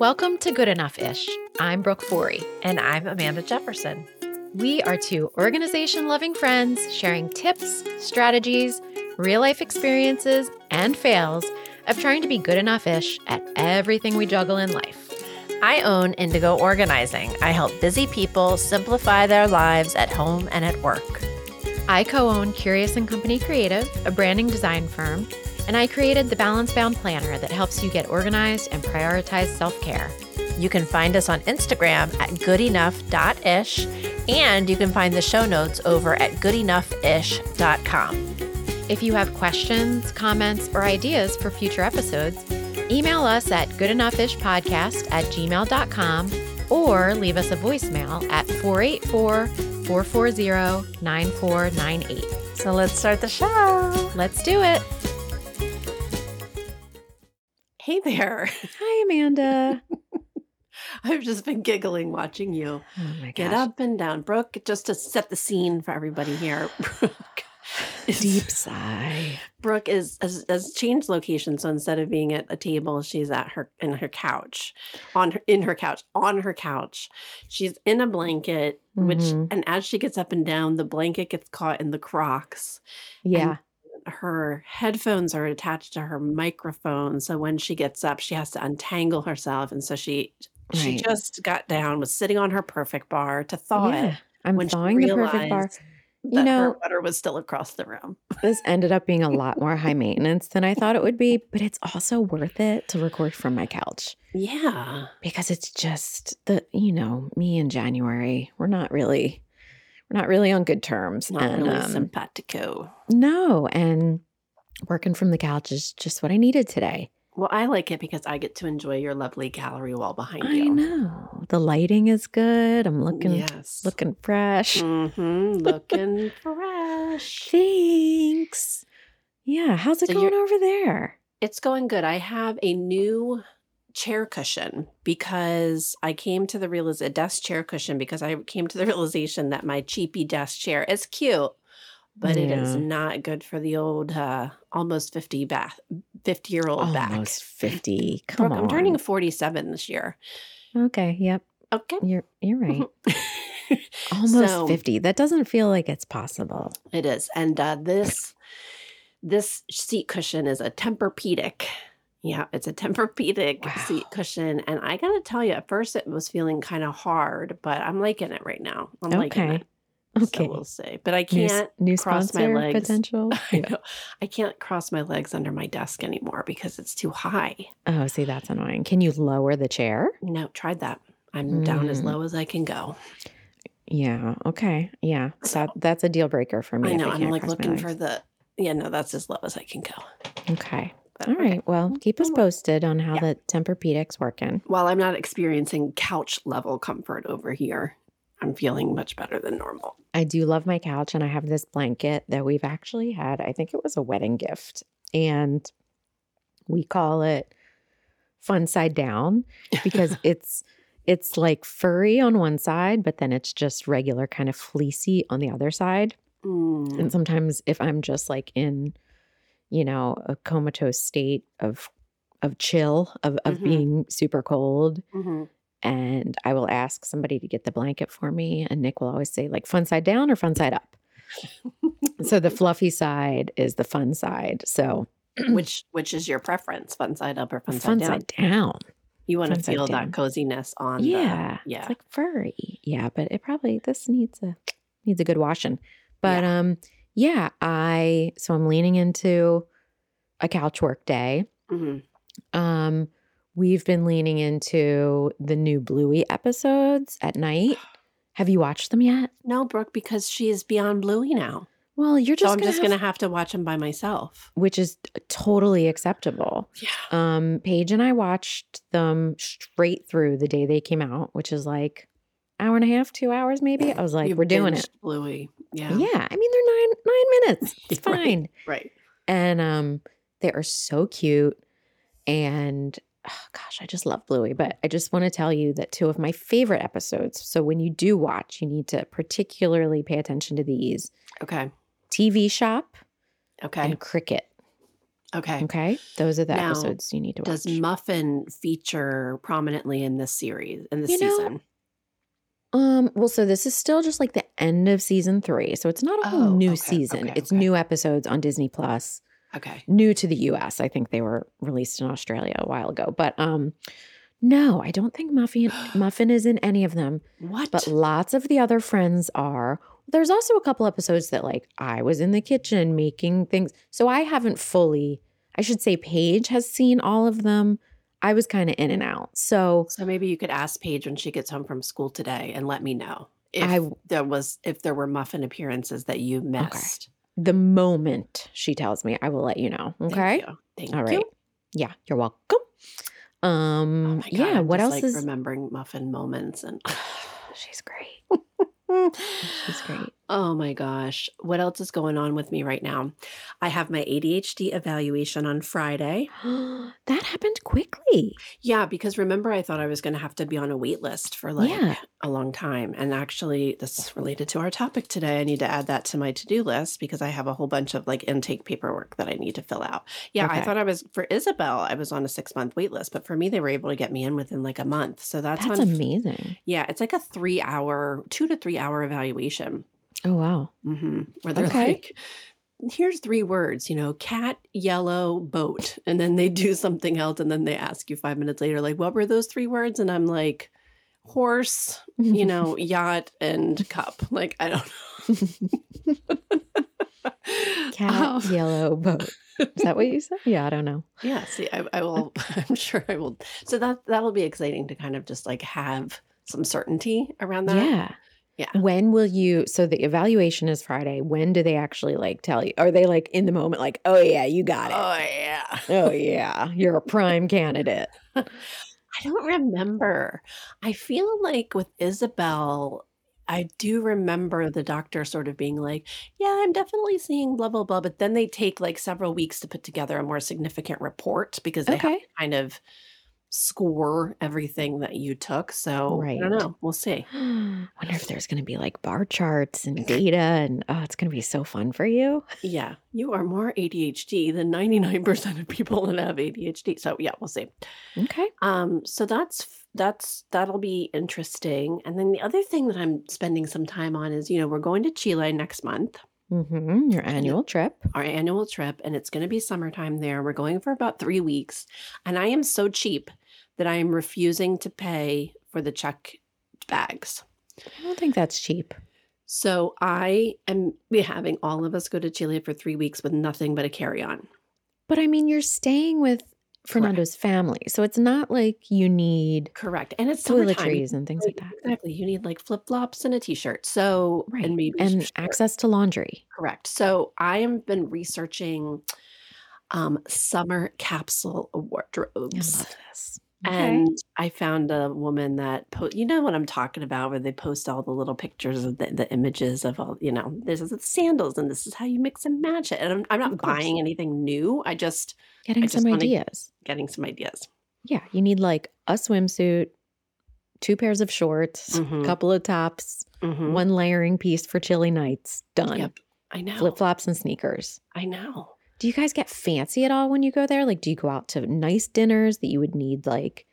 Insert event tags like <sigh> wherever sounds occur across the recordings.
Welcome to Good Enough Ish. I'm Brooke Forey. And I'm Amanda Jefferson. We are two organization loving friends sharing tips, strategies, real life experiences, and fails of trying to be good enough ish at everything we juggle in life. I own Indigo Organizing. I help busy people simplify their lives at home and at work. I co own Curious and Company Creative, a branding design firm, and I created the Balance Bound Planner that helps you get organized and prioritize self care. You can find us on Instagram at goodenough.ish, and you can find the show notes over at goodenoughish.com. If you have questions, comments, or ideas for future episodes, email us at goodenoughishpodcast at gmail.com or leave us a voicemail at 484 440 9498. So let's start the show. Let's do it. Hey there. <laughs> Hi, Amanda. I've just been giggling watching you Oh get up and down. Brooke, just to set the scene for everybody here. <laughs> Brooke is, Deep sigh. Brooke is has, has changed location, so instead of being at a table, she's at her in her couch, on her in her couch, on her couch. She's in a blanket, which Mhm. and as she gets up and down, the blanket gets caught in the Crocs. Yeah. Her headphones are attached to her microphone so when she gets up she has to untangle herself and so she she just got down was sitting on her perfect bar to thaw yeah. it I'm when thawing the perfect bar. You know- her butter was still across the room This ended up being a lot more high <laughs> maintenance than I thought it would be, but it's also worth it to record from my couch yeah because it's just the, you know, me in January, we're not really, we're not really on good terms. not and, really um, simpatico No, and working from the couch is just what I needed today. well i like it because i get to enjoy your lovely gallery wall behind I you know the lighting is good. I'm looking yes looking fresh. hmm looking fresh <laughs> Thanks. Yeah, how's it So going over there? It's going good. I have a new chair cushion because I came to the realization a desk chair cushion because I came to the realization that my cheapy desk chair is cute, but it is not good for the old uh almost 50 back 50 year old back. Almost fifty. Come Brooke, on. I'm turning 47 this year. Okay. Yep. Okay. You're you're right. <laughs> Almost So- 50. That doesn't feel like it's possible. It is. And uh, this this seat cushion is a Tempur-Pedic. Yeah, it's a Tempur-Pedic Wow. seat cushion. And I gotta tell you, at first it was feeling kind of hard, but I'm liking it right now. I'm liking Okay. it. Okay. So we'll see. But I can't new cross my legs. potential. <laughs> I know I can't cross my legs under my desk anymore because it's too high. Oh, see, that's annoying. Can you lower the chair? No, tried that. I'm down as Mm. low as I can go. Yeah. Okay. Yeah. So- That that's a deal breaker for me. I know. I'm like looking for the yeah, no, that's as low as I can go. Okay. But, All okay. right. Well, keep us posted on how Yeah. the Tempur-Pedic's working. while I'm not experiencing couch level comfort over here, I'm feeling much better than normal. I do love my couch and I have this blanket that we've actually had. I think it was a wedding gift. And we call it fun side down because <laughs> it's it's like furry on one side, but then it's just regular kind of fleecy on the other side. Mm, And sometimes if I'm just like in, you know, a comatose state of of chill, of, of Mhm. being super cold, mhm. and I will ask somebody to get the blanket for me. And Nick will always say, like, fun side down or fun side up. so the <laughs> fluffy side is the fun side. So <clears throat> which which is your preference, fun side up or fun, fun side down? side down. You want to fun feel down. that coziness on. the- Yeah. yeah. It's like furry. Yeah, but it probably this needs a needs a good washing. But um yeah, I so I'm leaning into a couch work day. Mhm. Um we've been leaning into the new Bluey episodes at night. <gasps> Have you watched them yet? No, Brooke, because she is beyond Bluey now. Well, you're just so I'm gonna just have- gonna have to watch them by myself. which is totally acceptable. Yeah. Um, Paige and I watched them straight through the day they came out, which is like hour and a half, two hours maybe. I was like, we're doing it. Bluey. Yeah. Yeah, I mean they're nine nine minutes. <laughs> It's Right. fine, Right. and um, they are so cute, and oh, gosh, I just love Bluey. But I just want to tell you that two of my favorite episodes. So when you do watch, you need to particularly pay attention to these: Okay. TV Shop Okay. and Cricket. Okay. Okay. Those are the Now, episodes you need to watch. Does Muffin feature prominently in this series, in this You know, season? Um, well, so this is still just like the end of season three. So it's not a whole Oh, new okay, season. okay, it's okay. new episodes on Disney Plus, Okay. new to the US. I think they were released in Australia a while ago. But um no, I don't think Muffin <gasps> Muffin is in any of them. What? But lots of the other friends are. There's also a couple episodes that like I was in the kitchen making things. So I haven't fully, I should say Paige has seen all of them. I was kind of in and out. So so maybe you could ask Paige when she gets home from school today and let me know if I there was if there were muffin appearances that you missed. the moment she tells me, I will let you know. Thank Okay. you. Thank All you. right. Yeah, you're welcome. Oh Um my God, yeah, I'm what just, else like is remembering muffin moments and <sighs> She's great. <laughs> She's great. Oh my gosh. What else is going on with me right now? I have my ADHD evaluation on Friday. <gasps> that happened quickly. Yeah, because remember, I thought I was going to have to be on a wait list for like Yeah. a long time. And actually, this is related to our topic today. I need to add that to my to do list because I have a whole bunch of like intake paperwork that I need to fill out. Yeah, I thought I was for Isabel, I was on a six month wait list, but for me, they were able to get me in within like a month. So that's, That's on. amazing. Yeah, it's like a three hour, two to three hour evaluation. Oh wow. Mm-hmm. Where they're Okay. like, here's three words, you know, cat, yellow, boat. And then they do something else. And then they ask you five minutes later, like, what were those three words? And I'm like, horse, you know, <laughs> yacht, and cup. Like, I don't <laughs> know. Cat, <laughs> Oh, um, yellow boat. Is that what you said? Yeah, I don't know. yeah, see, I, I will, I'm sure I will. So that, that'll be exciting to kind of just like have some certainty around that. Yeah. Yeah. When will you? So the evaluation is Friday. When do they actually like tell you? Are they like in the moment, like, oh yeah, you got it. Oh, yeah. oh yeah, you're a prime candidate. <laughs> I don't remember. I feel like with Isabel, I do remember the doctor sort of being like, yeah, I'm definitely seeing blah, blah, blah. But then they take like several weeks to put together a more significant report because they have Okay. to kind of score everything that you took. So I don't know. We'll see. I <gasps> wonder if there's going to be like bar charts and data, and oh, it's going to be so fun for you. Yeah, you are more ADHD than 99% of people that have ADHD. So yeah, we'll see. Okay. Um, so that's that's that'll be interesting. And then the other thing that I'm spending some time on is, you know, we're going to Chile next month, hmm Your annual trip. our annual trip, and it's going to be summertime there. We're going for about three weeks, and I am so cheap that I am refusing to pay for the check bags. I don't think that's cheap. So I am having all of us go to Chile for three weeks with nothing but a carry-on. But I mean, you're staying with Fernando's family, so it's not like you need Correct, and it's toiletries and things like that. Exactly. You need like flip flops and a t shirt. So, Right. and maybe And shirt. access to laundry. Correct. So, I have been researching um, summer capsule I wardrobes. love this. And I found a woman that po- you know what I'm talking about, where they post all the little pictures of the, the images of all, you know, this is the sandals and this is how you mix and match it. And I'm, I'm not course. buying anything new. I just Getting just some wanna- ideas. getting some ideas. Yeah, you need like a swimsuit, two pairs of shorts, a Mhm. couple of tops, Mhm. one layering piece for chilly nights. Done. Yep. I know. Flip flops and sneakers. I know. Do you guys get fancy at all when you go there? Like, do you go out to nice dinners that you would need like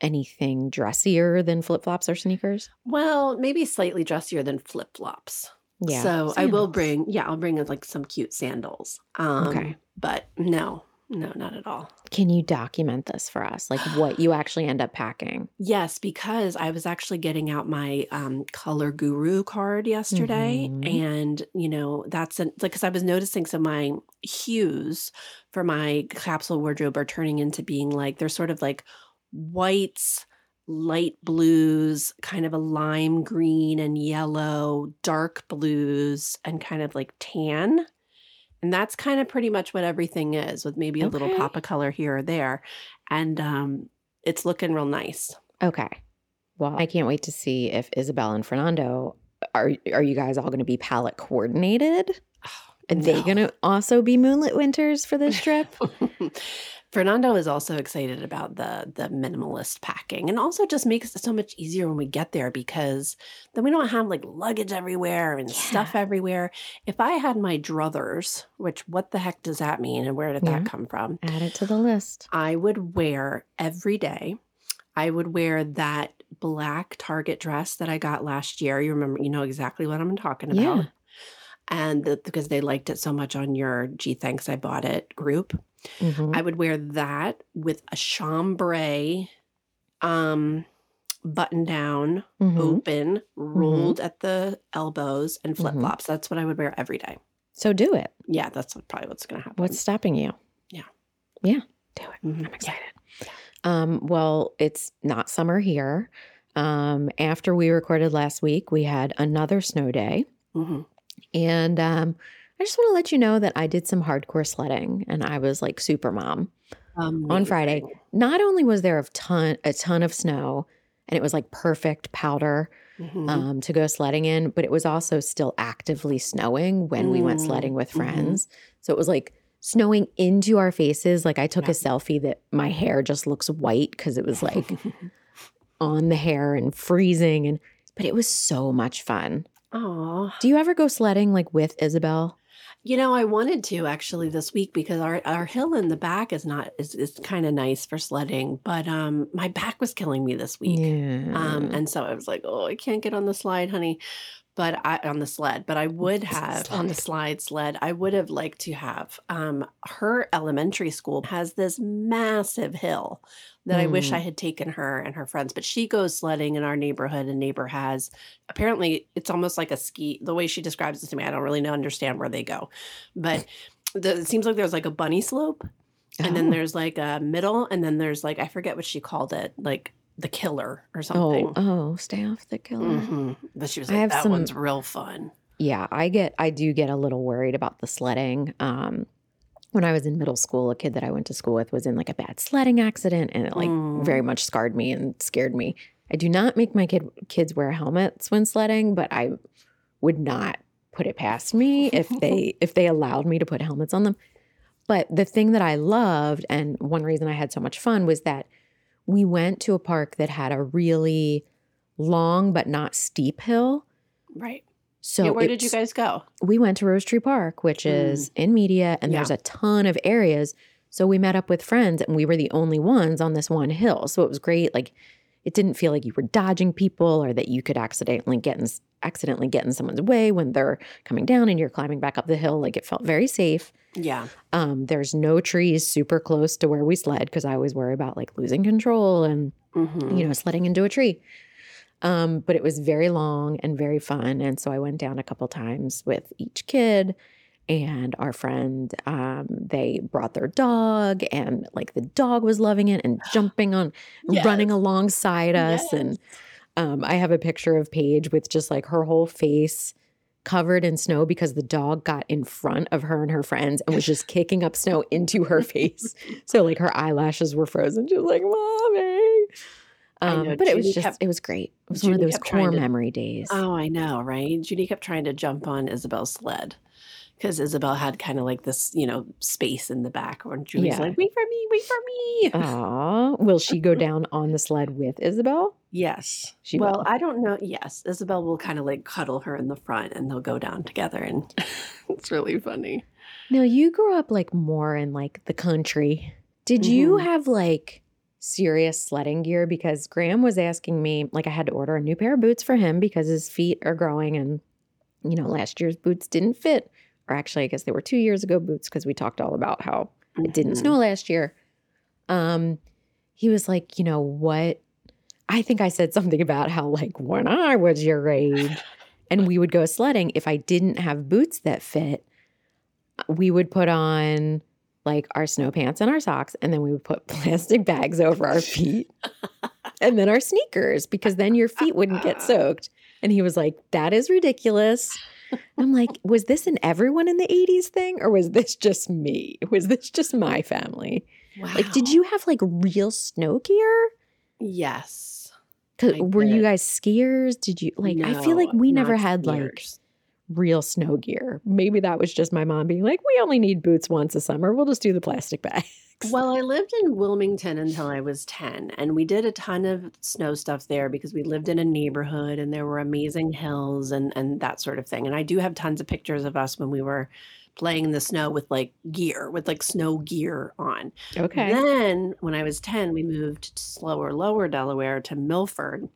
anything dressier than flip flops or sneakers? Well, maybe slightly dressier than flip flops. Yeah. So I will bring, yeah, I'll bring like some cute sandals. Um, Okay. But no, no, not at all. Can you document this for us? Like what you <gasps> actually end up packing? Yes, because I was actually getting out my um, color guru card yesterday, Mhm. and you know that's an, like because I was noticing some of my hues for my capsule wardrobe are turning into being like they're sort of like whites, light blues, kind of a lime green and yellow, dark blues, and kind of like tan. And that's kind of pretty much what everything is, with maybe a little pop of color here or there. And um, it's looking real nice. Okay. Well, I can't wait to see if Isabel and Fernando are are you guys all going to be palette coordinated? Are they No. going to also be moonlit winters for this <laughs> trip? <laughs> Fernando is also excited about the the minimalist packing and also just makes it so much easier when we get there because then we don't have like luggage everywhere and stuff everywhere. If I had my druthers, which what the heck does that mean and where did Yeah. that come from? Add it to the list. I would wear every day. I would wear that black Target dress that I got last year. You remember, you know exactly what I'm talking about. Yeah. And the, because they liked it so much on your Gee Thanks I Bought It group. Mhm. I would wear that with a chambray um button down, Mhm. open, rolled at the elbows, and flip flops. That's what I would wear every day. So do it. Yeah, that's probably what's going to happen. What's stopping you? Yeah. Yeah. Do it. Mhm. I'm excited. Um, well, it's not summer here. Um, after we recorded last week, we had another snow day. And um, I just want to let you know that I did some hardcore sledding and I was like super mom. On Friday. Not only was there a ton a ton of snow and it was like perfect powder Mhm. um, to go sledding in, but it was also still actively snowing when we went Mm, sledding with mhm. friends. So it was like snowing into our faces. Like I took Yeah. a selfie that my hair just looks white because it was like <laughs> on the hair and freezing and but it was so much fun. Aw. Do you ever go sledding like with Isabel? You know, I wanted to actually this week because our, our hill in the back is not is, is kind of nice for sledding, but um my back was killing me this week. Yeah. Um and so I was like, "Oh, I can't get on the slide, honey." But I on the sled, but I would have on the slide sled. I would have liked to have um her elementary school has this massive hill that I wish. I had taken her and her friends, but she goes sledding in our neighborhood and neighbor has apparently it's almost like a ski the way she describes it to me. I don't really know understand where they go. But the, it seems like there's like a bunny slope and then Oh. there's like a middle and then there's like I forget what she called it, like the killer or something. Oh, oh, stay off the killer. Mhm. But she was like, that some- one's real fun. Yeah, I get I do get a little worried about the sledding. Um when I was in middle school, a kid that I went to school with was in like a bad sledding accident and it like Mm. very much scarred me and scared me. I do not make my kid kids wear helmets when sledding, but I would not put it past me if <laughs> they if they allowed me to put helmets on them. But the thing that I loved and one reason I had so much fun was that we went to a park that had a really long but not steep hill. Right. So yeah, where did you guys go? we went to Rose Tree Park, which mm. is in Media, and Yeah. there's a ton of areas. So we met up with friends, and we were the only ones on this one hill. So it was great. Like it didn't feel like you were dodging people or that you could accidentally get in accidentally get in someone's way when they're coming down and you're climbing back up the hill. Like it felt very safe. Yeah. Um, there's no trees super close to where we sled because I always worry about like losing control and Mhm. you know, sledding into a tree. Um, but it was very long and very fun. And so I went down a couple times with each kid and our friend. Um, they brought their dog, and like the dog was loving it and <gasps> jumping on, running alongside us. And um, I have a picture of Paige with just like her whole face covered in snow because the dog got in front of her and her friends and was just kicking up snow into her face. <laughs> So like her eyelashes were frozen. She was like, "Mommy." Um, know, but it was just kept- it was great. It was one of those core to- memory days. Oh, I know, right? Judy kept trying to jump on Isabel's sled because Isabel had kind of like this, you know, space in the back. Or Judy's Yeah. like, wait for me, wait for me. Aw, will she go down on the sled with Isabel? Yes. She well, will. I don't know. Yes. Isabel will kind of like cuddle her in the front and they'll go down together. And <laughs> it's really funny. Now, you grew up like more in like the country. Did you Mhm. have like serious sledding gear? Because Graham was asking me, like, I had to order a new pair of boots for him because his feet are growing and, you know, last year's boots didn't fit. Or actually, I guess they were two years ago boots because we talked all about how it didn't Mhm. snow last year. Um, he was like, you know what? I think I said something about how like when I was your age <laughs> and we would go sledding, if I didn't have boots that fit, we would put on like our snow pants and our socks, and then we would put <laughs> plastic bags over our feet <laughs> and then our sneakers because then your feet wouldn't get soaked. And he was like, That is ridiculous. I'm like, was this an everyone in the 80s thing or was this just me? Was this just my family? Like, did you have like real snow gear? Yes. Were you guys skiers? Did you like? I feel like we never had like skiers. Real snow gear. Maybe that was just my mom being like, we only need boots once a summer. We'll just do the plastic bags. Well, I lived in Wilmington until I was 10, and we did a ton of snow stuff there because we lived in a neighborhood and there were amazing hills and and that sort of thing. And I do have tons of pictures of us when we were playing in the snow with like gear, with like snow gear on. Okay. Then when I was 10, we moved to slower, lower Delaware to Milford,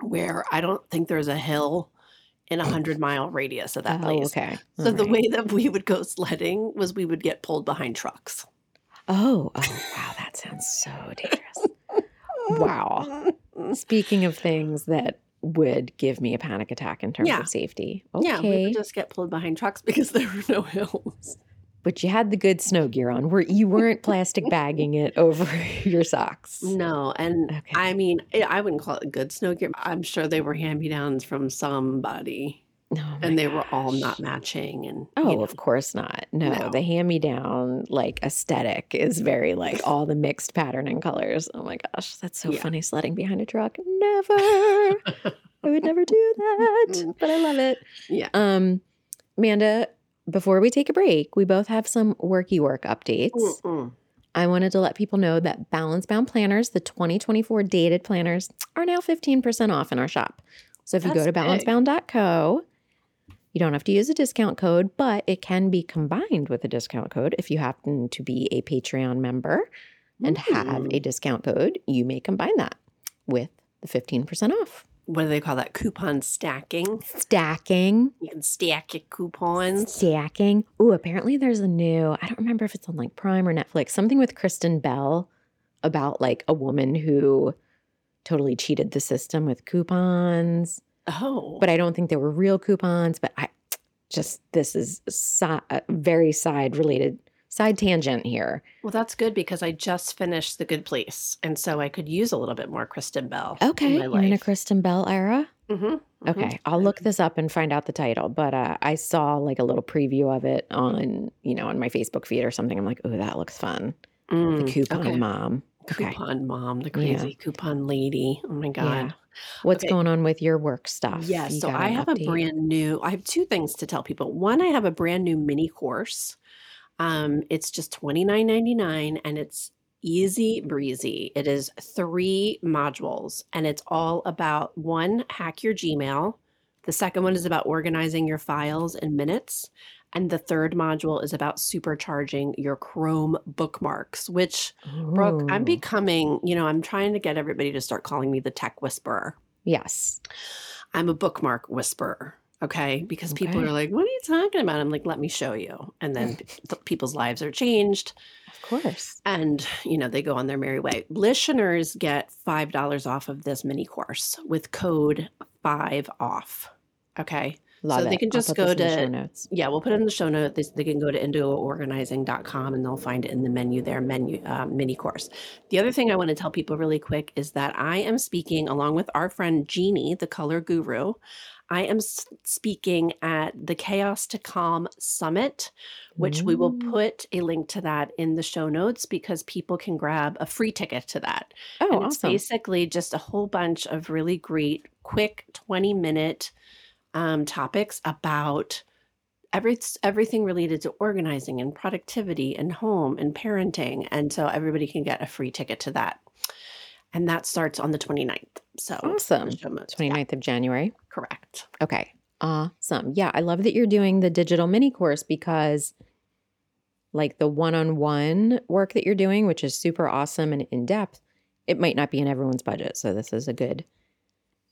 where I don't think there's a hill in a oh. hundred mile radius of that oh, place. okay. So All the right. way that we would go sledding was we would get pulled behind trucks. Oh, oh, wow. That sounds so dangerous. Wow. <laughs> Speaking of things that would give me a panic attack in terms Yeah. of safety. Okay. Yeah, we would just get pulled behind trucks because there were no <laughs> hills. But you had the good snow gear on. Where you weren't plastic <laughs> bagging it over <laughs> your socks. No, and Okay. I mean, I wouldn't call it good snow gear. I'm sure they were hand me downs from somebody, Oh and they were all not matching. And Oh, you know, of course not. No, No. the hand me down like aesthetic is very like all the mixed pattern and colors. Oh my gosh, that's so Yeah. funny sledding behind a truck. Never. <laughs> I would never do that, but I love it. yeah. Um, Amanda, before we take a break, we both have some worky work updates. Mm-mm. I wanted to let people know that Balance Bound planners, the 2024 dated planners, are now 15% off in our shop. So if you go to That's balancebound.co, you don't have to use a discount code, but it can be combined with a discount code if you happen to be a Patreon member and have Mm. a discount code. You may combine that with the 15% off. What do they call that? Coupon stacking. Stacking. You can stack your coupons. Stacking. Ooh, apparently there's a new, I don't remember if it's on like Prime or Netflix, something with Kristen Bell about like a woman who totally cheated the system with coupons. Oh, But I don't think they were real coupons. But I just, this is si- uh, very side related, side tangent here. well, that's good because I just finished The Good Place, and so I could use a little bit more Kristen Bell. Okay. in my You're in a. Kristen Bell era? Mm-hmm, Okay. I'll look this up and find out the title. But uh, I saw like a little preview of it on, you know, on my Facebook feed or something. I'm like, oh, that looks fun. The coupon Mm, okay. mom. Okay. Coupon mom, the Yeah. crazy coupon lady. Oh my god. What's Okay. going on with your work stuff? Yeah, You so I have update? a brand new. I have two things to tell people. One, I have a brand new mini course. Um, it's just twenty nine ninety nine, and it's easy breezy. It is three modules, and it's all about one, hack your Gmail. The second one is about organizing your files in minutes. And the third module is about supercharging your Chrome bookmarks, which, Brooke, I'm becoming, you know, I'm trying to get everybody to start calling me the tech whisperer. Yes. I'm a bookmark whisperer. Okay. Because people Okay. are like, what are you talking about? I'm like, let me show you. And then p- people's lives are changed Of course. and, you know, they go on their merry way. Listeners get $5 off of this mini course with code 5 off. Okay. Love So it. they can I'll just put go this in the show to- notes. Yeah, we'll put it in the show note. They, they can go to indigoorganizing.com and they'll find it in the menu there, menu uh, mini course. The other thing I want to tell people really quick is that I am speaking along with our friend Jeannie, the color guru. I am speaking at the Chaos to Calm Summit, which we will put a link to that in the show notes because people can grab a free ticket to that. Oh, and it's basically just a whole bunch of really great, quick 20 minute um, topics about every, everything related to organizing and productivity and home and parenting. And so everybody can get a free ticket to that. And that starts on the 29th. So Awesome. notes. Yeah, 29th of January. correct. Okay. Awesome. Yeah, I love that you're doing the digital mini course because like the one-on-one work that you're doing, which is super awesome and in depth, it might not be in everyone's budget. So this is a good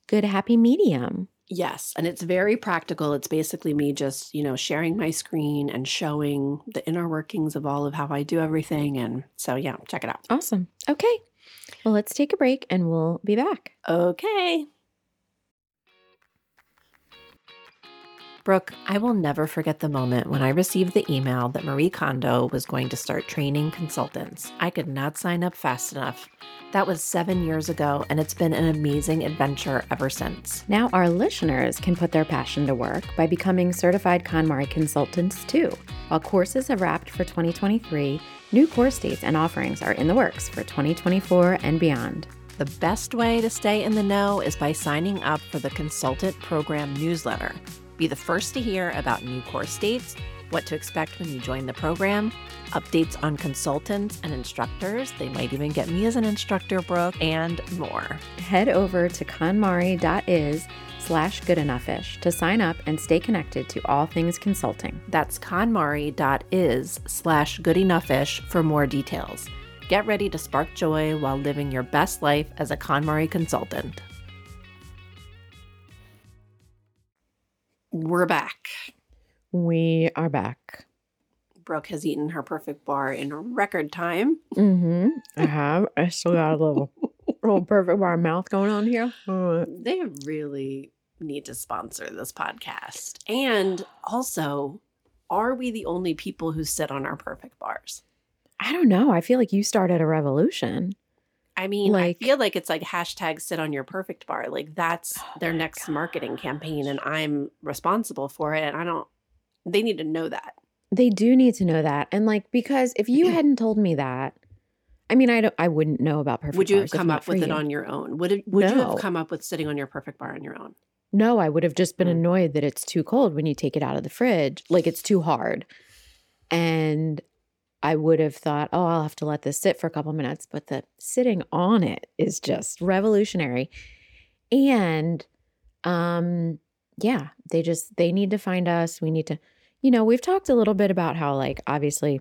good happy medium. Yes, and it's very practical. It's basically me just, you know, sharing my screen and showing the inner workings of all of how I do everything. And so, yeah, check it out. Awesome. Okay. Well, let's take a break and we'll be back. Okay. Brooke, I will never forget the moment when I received the email that Marie Kondo was going to start training consultants. I could not sign up fast enough. That was seven years ago, and it's been an amazing adventure ever since. Now, our listeners can put their passion to work by becoming certified KonMari consultants too. While courses have wrapped for 2023, new course dates and offerings are in the works for 2024 and beyond. The best way to stay in the know is by signing up for the Consultant Program newsletter. Be the first to hear about new course dates, what to expect when you join the program, updates on consultants and instructors. They might even get me as an instructor, Brooke, and more. Head over to konmari.is slash goodenoughish to sign up and stay connected to all things consulting. That's konmari.is slash goodenoughish for more details. Get ready to spark joy while living your best life as a KonMari consultant. We're back. We are back. Brooke has eaten her perfect bar in record time. Mm-hmm. I have. I still got a little, <laughs> little perfect bar mouth going on here. Uh, They really need to sponsor this podcast. And also, are we the only people who sit on our perfect bars? I don't know. I feel like you started a revolution. I mean, Like- I feel like it's like hashtag sit on your perfect bar. Like that's Oh their next marketing campaign, and I'm responsible for it. And I don't, they need to know that. They do need to know that, and like because if you <clears throat> hadn't told me that, I mean, I don't. I wouldn't know about perfect. would you have come up with it on your own? Would it, would you have come up with sitting on your perfect bar on your own? No, I would have just been Mm. annoyed that it's too cold when you take it out of the fridge. Like it's too hard. And I would have thought, oh, I'll have to let this sit for a couple minutes. But the sitting on it is just revolutionary. And um, yeah, they just they need to find us. We need to, you know, we've talked a little bit about how, like, obviously,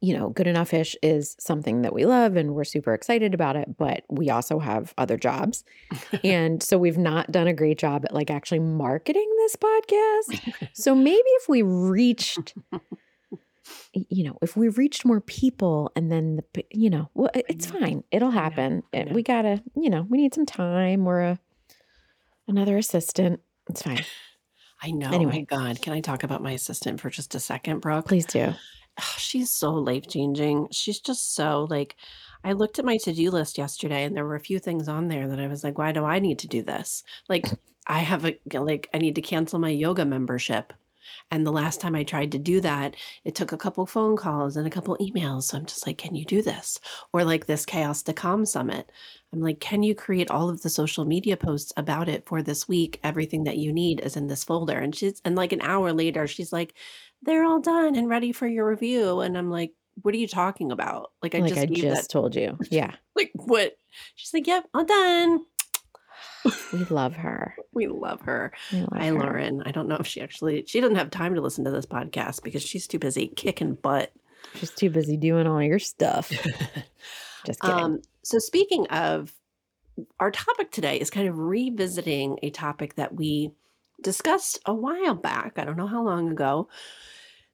you know, good enough ish is something that we love and we're super excited about it, but we also have other jobs. <laughs> and so we've not done a great job at like actually marketing this podcast. <laughs> So maybe if we reached <laughs> you know, if we reached more people and then the you know, well, it's know. fine. It'll I know. happen. I eh, know. We got to, you know, we need some time. We're a another assistant. It's fine. I know. Anyway. my God, can I talk about my assistant for just a second, Brooke? Please do. She's so life changing. She's just so like, I looked at my to do list yesterday and there were a few things on there that I was like, why do I need to do this? Like, I have a, like, I need to cancel my yoga membership. And the last time I tried to do that, it took a couple phone calls and a couple emails. So I'm just like, can you do this? Or like this Chaos to Calm Summit. I'm like, can you create all of the social media posts about it for this week? Everything that you need is in this folder. And she's, and like an hour later, she's like, they're all done and ready for your review. And I'm like, what are you talking about? Like, I like just I just that, told you. Yeah. <laughs> like, what? She's like, yep, all done. We love her. <laughs> We love her. We love Hi, her. Lauren. I don't know if she actually, she doesn't have time to listen to this podcast because she's too busy kicking butt. She's too busy doing all your stuff. <laughs> Just kidding. Um, so, speaking of, our topic today is kind of revisiting a topic that we discussed a while back. I don't know how long ago.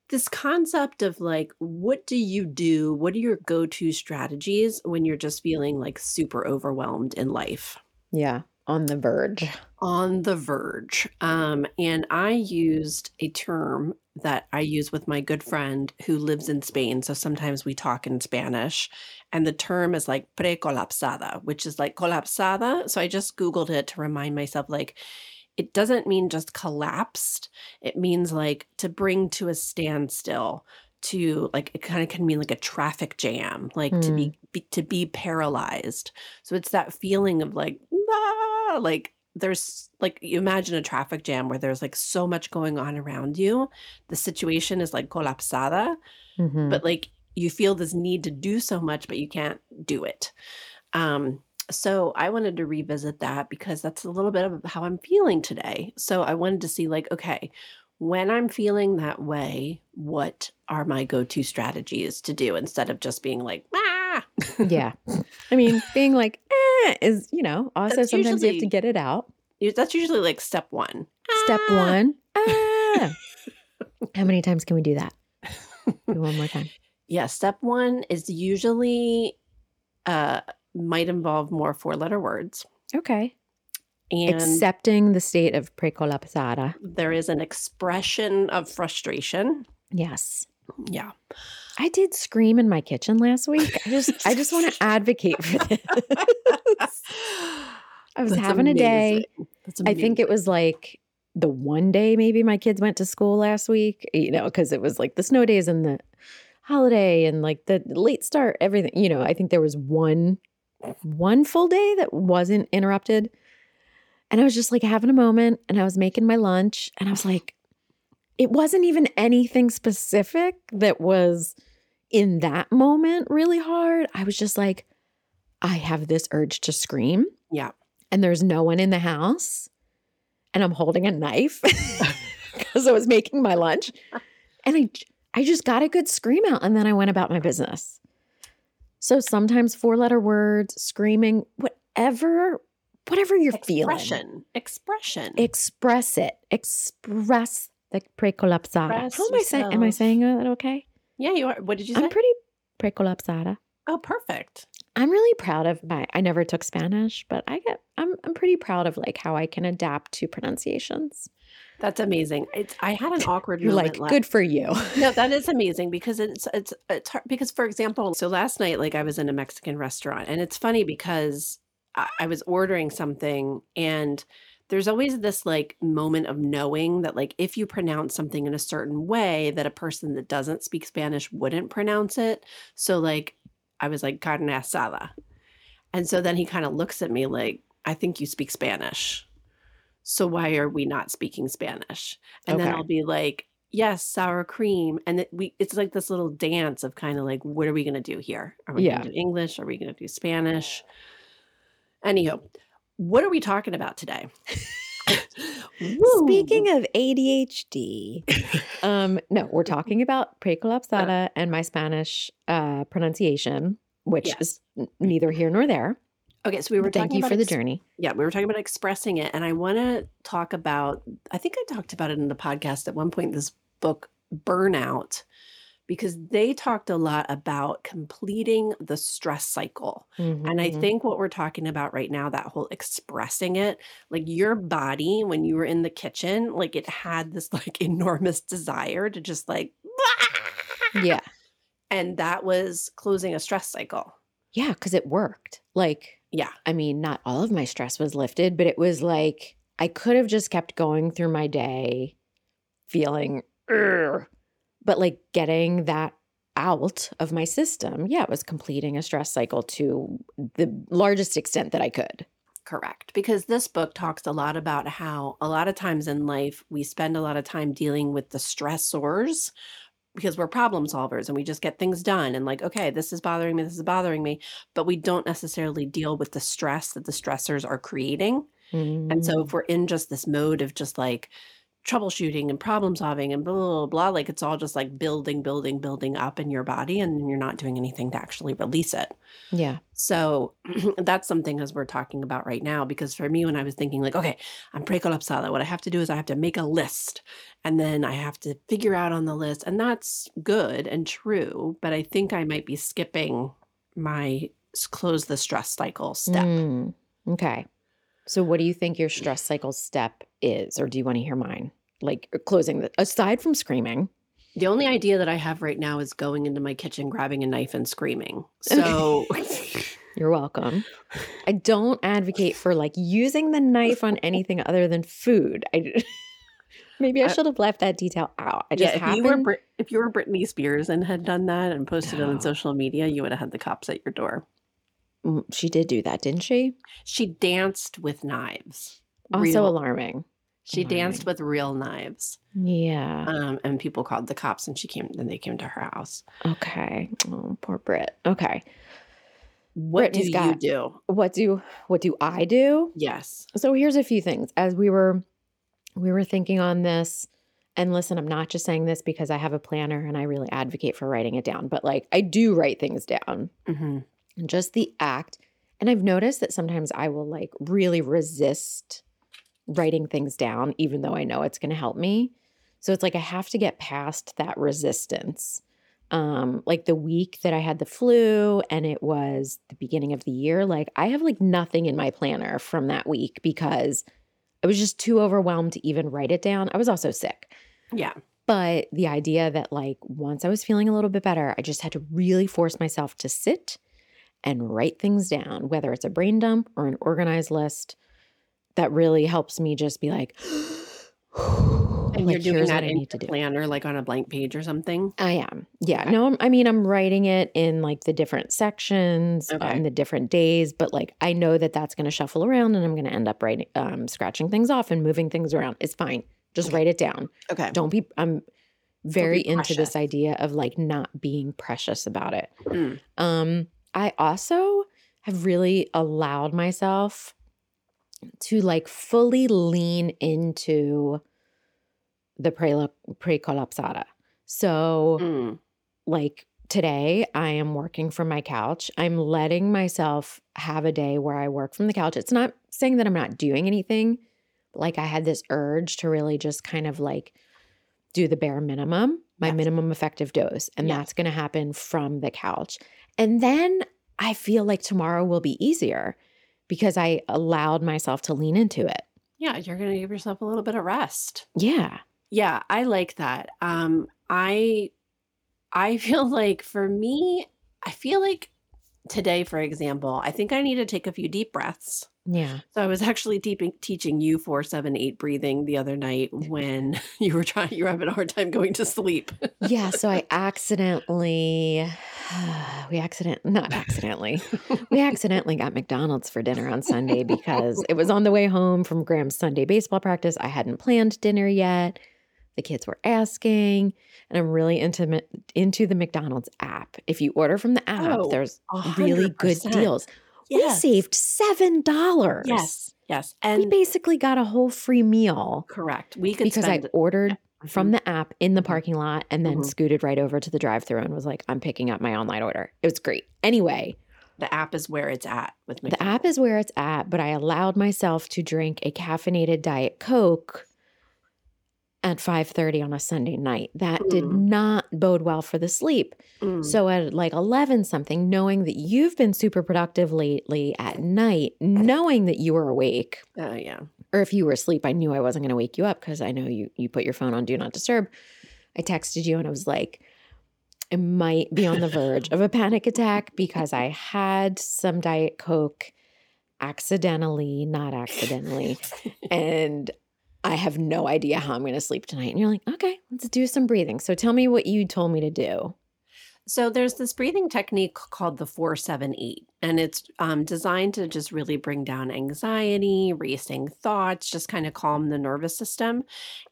This concept of like, what do you do? What are your go to strategies when you're just feeling like super overwhelmed in life? yeah. On the verge. on the verge. Um, and I used a term that I use with my good friend who lives in Spain. So sometimes we talk in Spanish, and the term is like pre-colapsada, which is like colapsada. So I just Googled it to remind myself like, it doesn't mean just collapsed, it means like to bring to a standstill. To like it kind of can mean like a traffic jam, like to be, be to be paralyzed. So it's that feeling of like, ah, like there's like you imagine a traffic jam where there's like so much going on around you. The situation is like colapsada, Mhm. but like you feel this need to do so much, but you can't do it. Um, so I wanted to revisit that because that's a little bit of how I'm feeling today. So I wanted to see like, okay, when I'm feeling that way, what are my go-to strategies to do instead of just being like, ah, yeah. <laughs> I mean, being like, eh, is, you know, also That's sometimes you have to get it out. That's usually like step one. Step Ah. one. Ah. How many times can we do that? One more time. <laughs> Yeah, step one is usually uh might involve more four letter words. Okay. And Accepting the state of precolapsada. there is an expression of frustration. Yes. Yeah. I did scream in my kitchen last week. I just I just want to <laughs> advocate for this. I was That's having a day. amazing. I think it was like the one day maybe my kids went to school last week, you know, because it was like the snow days and the holiday and like the late start, everything. You know, I think there was one one full day that wasn't interrupted. And I was just like having a moment and I was making my lunch and I was like, it wasn't even anything specific that was in that moment really hard. I was just like, I have this urge to scream. Yeah. And there's no one in the house. And I'm holding a knife <laughs> because I was making my lunch. And I I just got a good scream out and then I went about my business. So sometimes four letter words, screaming, whatever, whatever you're feeling. Expression. Expression. Express it. Express the precolapsata. Express How am I saying? Am I saying that okay? yeah, you are. What did you say? I'm pretty precolapsata. oh, perfect. I'm really proud of my I never took Spanish, but I get I'm I'm pretty proud of like how I can adapt to pronunciations. That's amazing. It's, I had an awkward You're moment. like, la- good for you. no, that is amazing because it's it's it's hard because for example, so last night like I was in a Mexican restaurant and it's funny because I, I was ordering something and there's always this like moment of knowing that like if you pronounce something in a certain way that a person that doesn't speak Spanish wouldn't pronounce it. So like I was like carne asada. And so then he kind of looks at me like, I think you speak Spanish. So why are we not speaking Spanish? And then I'll be like, yes, sour cream. And it, we it's like this little dance of kind of like, what are we gonna do here? Are we Yeah. gonna do English? Are we gonna do Spanish? Anyhow, what are we talking about today? Speaking of ADHD, <laughs> um, no, we're talking about precolapsata and my Spanish uh, pronunciation, which Yes. is n- neither here nor there. okay, so we were Thank you about for the journey. Yeah, we were talking about expressing it. And I want to talk about, I think I talked about it in the podcast at one point, this book, Burnout, because they talked a lot about completing the stress cycle. And I Mhm. think what we're talking about right now, that whole expressing it, like your body, when you were in the kitchen, like it had this <laughs> like enormous desire to just like, yeah, <laughs> and that was closing a stress cycle. yeah, because it worked. Like, Yeah. I mean, not all of my stress was lifted, but it was like I could have just kept going through my day feeling, "Ugh," but like getting that out of my system. Yeah, it was completing a stress cycle to the largest extent that I could. Correct. Because this book talks a lot about how a lot of times in life we spend a lot of time dealing with the stressors because we're problem solvers and we just get things done and like, okay, this is bothering me, this is bothering me, but we don't necessarily deal with the stress that the stressors are creating. And so Mm. if we're in just this mode of just like troubleshooting and problem solving and blah, blah, blah, like it's all just like building, building, building up in your body and you're not doing anything to actually release it. yeah, So <clears throat> that's something as we're talking about right now, because for me, when I was thinking like, okay, I'm precolapsada, what I have to do is I have to make a list and then I have to figure out on the list. And that's good and true, but I think I might be skipping my close the stress cycle step. Mm, okay. So, what do you think your stress cycle step is, or do you want to hear mine? Like uh, closing the aside from screaming. The only idea that I have right now is going into my kitchen, grabbing a knife and screaming. So <laughs> You're welcome. I don't advocate for like using the knife on anything other than food. I <laughs> maybe I should have left that detail out. I just yeah, if happened. you were Brit- if you were Britney Spears and had done that and posted it on <gasps> social media, you would have had the cops at your door. Mm, she did do that, didn't she? She danced with knives. Also Real- alarming. She danced with real knives. Yeah. Um, and people called the cops and she came then they came to her house. Okay. Oh, poor Brit. Okay. What Brittany's do got- you do? What do what do I do? Yes. So here's a few things. As we were we were thinking on this, and listen, I'm not just saying this because I have a planner and I really advocate for writing it down, but like I do write things down. hmm And just the act. And I've noticed that sometimes I will like really resist writing things down, even though I know it's going to help me. So it's like I have to get past that resistance. Um, like the week that I had the flu and it was the beginning of the year, like I have like nothing in my planner from that week because I was just too overwhelmed to even write it down. I was also sick. Yeah. But the idea that, like, once I was feeling a little bit better, I just had to really force myself to sit and write things down, whether it's a brain dump or an organized list. That really helps me just be like, <gasps> And like you're doing that I in need to your do. planner, like on a blank page or something? I am. Yeah. Okay. No, I'm, I mean, I'm writing it in like the different sections Okay. on the different days, but like I know that that's going to shuffle around and I'm going to end up writing, um, scratching things off and moving things around. It's fine. Just Okay. write it down. Okay. Don't be, I'm very into this idea of like not being precious about it. Mm. Um, I also have really allowed myself to like fully lean into the pre pre-collapsata. So Mm. like today I am working from my couch. I'm letting myself have a day where I work from the couch. It's not saying that I'm not doing anything, like I had this urge to really just kind of like do the bare minimum, my Yes. minimum effective dose. And Yes. that's going to happen from the couch. And then I feel like tomorrow will be easier because I allowed myself to lean into it. Yeah, you're going to give yourself a little bit of rest. Yeah. Yeah, I like that. Um, I I <laughs> feel like for me, I feel like today, for example, I think I need to take a few deep breaths. Yeah. So I was actually teaching you four, seven, eight breathing the other night when <laughs> you were trying, you were having a hard time going to sleep. Yeah. So I <laughs> accidentally, <sighs> we accident, not accidentally, we accidentally got McDonald's for dinner on Sunday because it was on the way home from Graham's Sunday baseball practice. I hadn't planned dinner yet. The kids were asking, and I'm really into into the McDonald's app. If you order from the app, Oh, there's a really good deals. Yes. We saved seven dollars. Yes. Yes. And we basically got a whole free meal correct. We could because I spend ordered from Mhm. the app in the Mhm. parking lot and then Mhm. scooted right over to the drive through and was like, I'm picking up my online order. It was great. Anyway, the app is where it's at with the app is where it's at, but I allowed myself to drink a caffeinated Diet Coke at 5:30 on a Sunday night. That did Mm. not bode well for the sleep. Mm. So at like 11 something, knowing that you've been super productive lately at night, knowing that you were awake, Oh yeah. Or if you were asleep, I knew I wasn't going to wake you up because I know you you put your phone on do not disturb. I texted you and I was like, I might be on the verge of a panic attack because I had some Diet Coke accidentally, not accidentally, and I have no idea how I'm going to sleep tonight. And you're like, okay, let's do some breathing. So tell me what you told me to do. So there's this breathing technique called the 478 and it's um, designed to just really bring down anxiety, racing thoughts, just kind of calm the nervous system.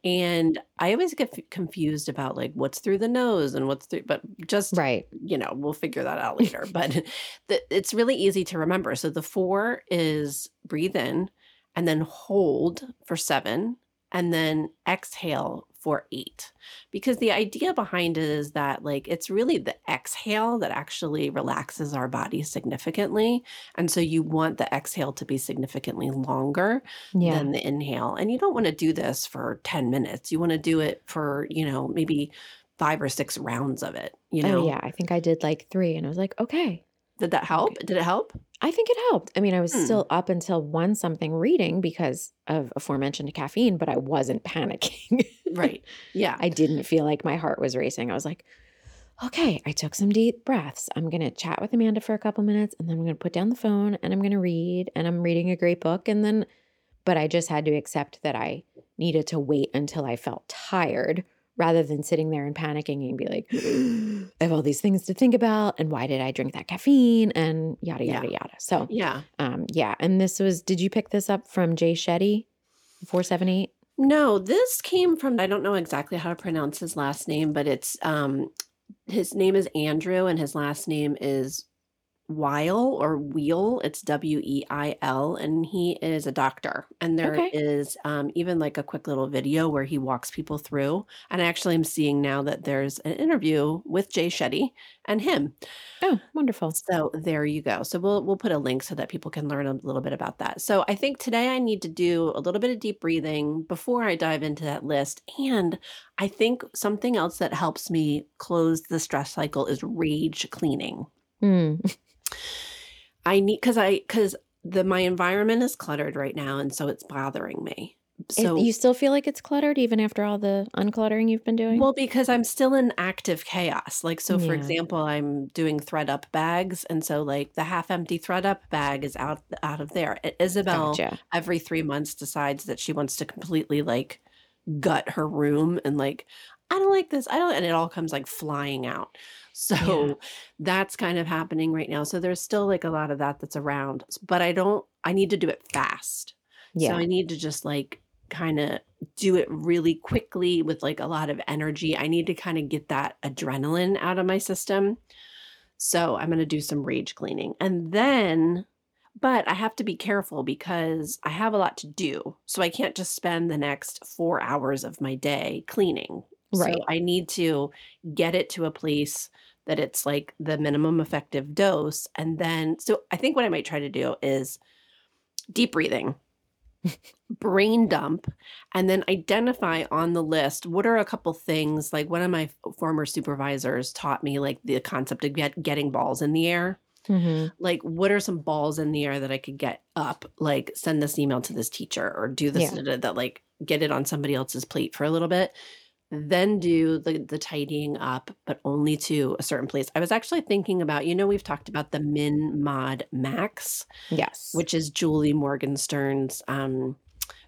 And I always get f- confused about like what's through the nose and what's through, but just Right. you know, we'll figure that out <laughs> later. but the, it's really easy to remember. So the four is breathe in and then hold for seven and then exhale for eight. Because the idea behind it is that, like, it's really the exhale that actually relaxes our body significantly. And so you want the exhale to be significantly longer Yeah. than the inhale. And you don't want to do this for 10 minutes. You want to do it for, you know, maybe five or six rounds of it. You oh, know, oh, yeah. I think I did like three and I was like, okay. Did that help? Did it help? I think it helped. I mean, I was Hmm. still up until one something reading because of aforementioned caffeine, but I wasn't panicking. Right. <laughs> Yeah. I didn't feel like my heart was racing. I was like, okay, I took some deep breaths. I'm going to chat with Amanda for a couple minutes and then I'm going to put down the phone and I'm going to read and I'm reading a great book. And then, but I just had to accept that I needed to wait until I felt tired rather than sitting there and panicking and be like, <gasps> I have all these things to think about. And why did I drink that caffeine? And yada, Yeah. yada, yada. So, Yeah. um, yeah. And this was, did you pick this up from Jay Shetty, 478? No, this came from I don't know exactly how to pronounce his last name, but it's um his name is Andrew and his last name is Weil or Wheel. It's W E I L, and he is a doctor. And there is Okay. um, even like a quick little video where he walks people through. And I actually am seeing now that there's an interview with Jay Shetty and him. Oh, wonderful. So there you go. So we'll we'll put a link so that people can learn a little bit about that. So I think today I need to do a little bit of deep breathing before I dive into that list. And I think something else that helps me close the stress cycle is rage cleaning. Hmm. <laughs> I need cuz I cuz the my environment is cluttered right now and so it's bothering me. It- So you still feel like it's cluttered even after all the uncluttering you've been doing? Well, because I'm still in active chaos. Like, so for example, I'm doing ThredUp bags. And so, like, the half empty ThredUp bag is out, out of there. Isabel, gotcha. every three months, decides that she wants to completely, like, gut her room and like I don't like this. I don't and it all comes like flying out. So Yeah. that's kind of happening right now. So there's still like a lot of that that's around, but I don't I need to do it fast. Yeah. So I need to just like kind of do it really quickly with like a lot of energy. I need to kind of get that adrenaline out of my system. So I'm going to do some rage cleaning. And then, but I have to be careful because I have a lot to do. So I can't just spend the next four hours of my day cleaning. Right. So I need to get it to a place that it's like the minimum effective dose. And then, so I think what I might try to do is deep breathing, brain dump, and then identify on the list what are a couple things. Like one of my former supervisors taught me, like the concept of get, getting balls in the air. Mhm. Like, what are some balls in the air that I could get up? Like, send this email to this teacher or do this, Yeah. da, like, get it on somebody else's plate for a little bit then do the the tidying up, but only to a certain place. I was actually thinking about, you know, we've talked about the Min Mod Max, Yes. which is Julie Morgenstern's um,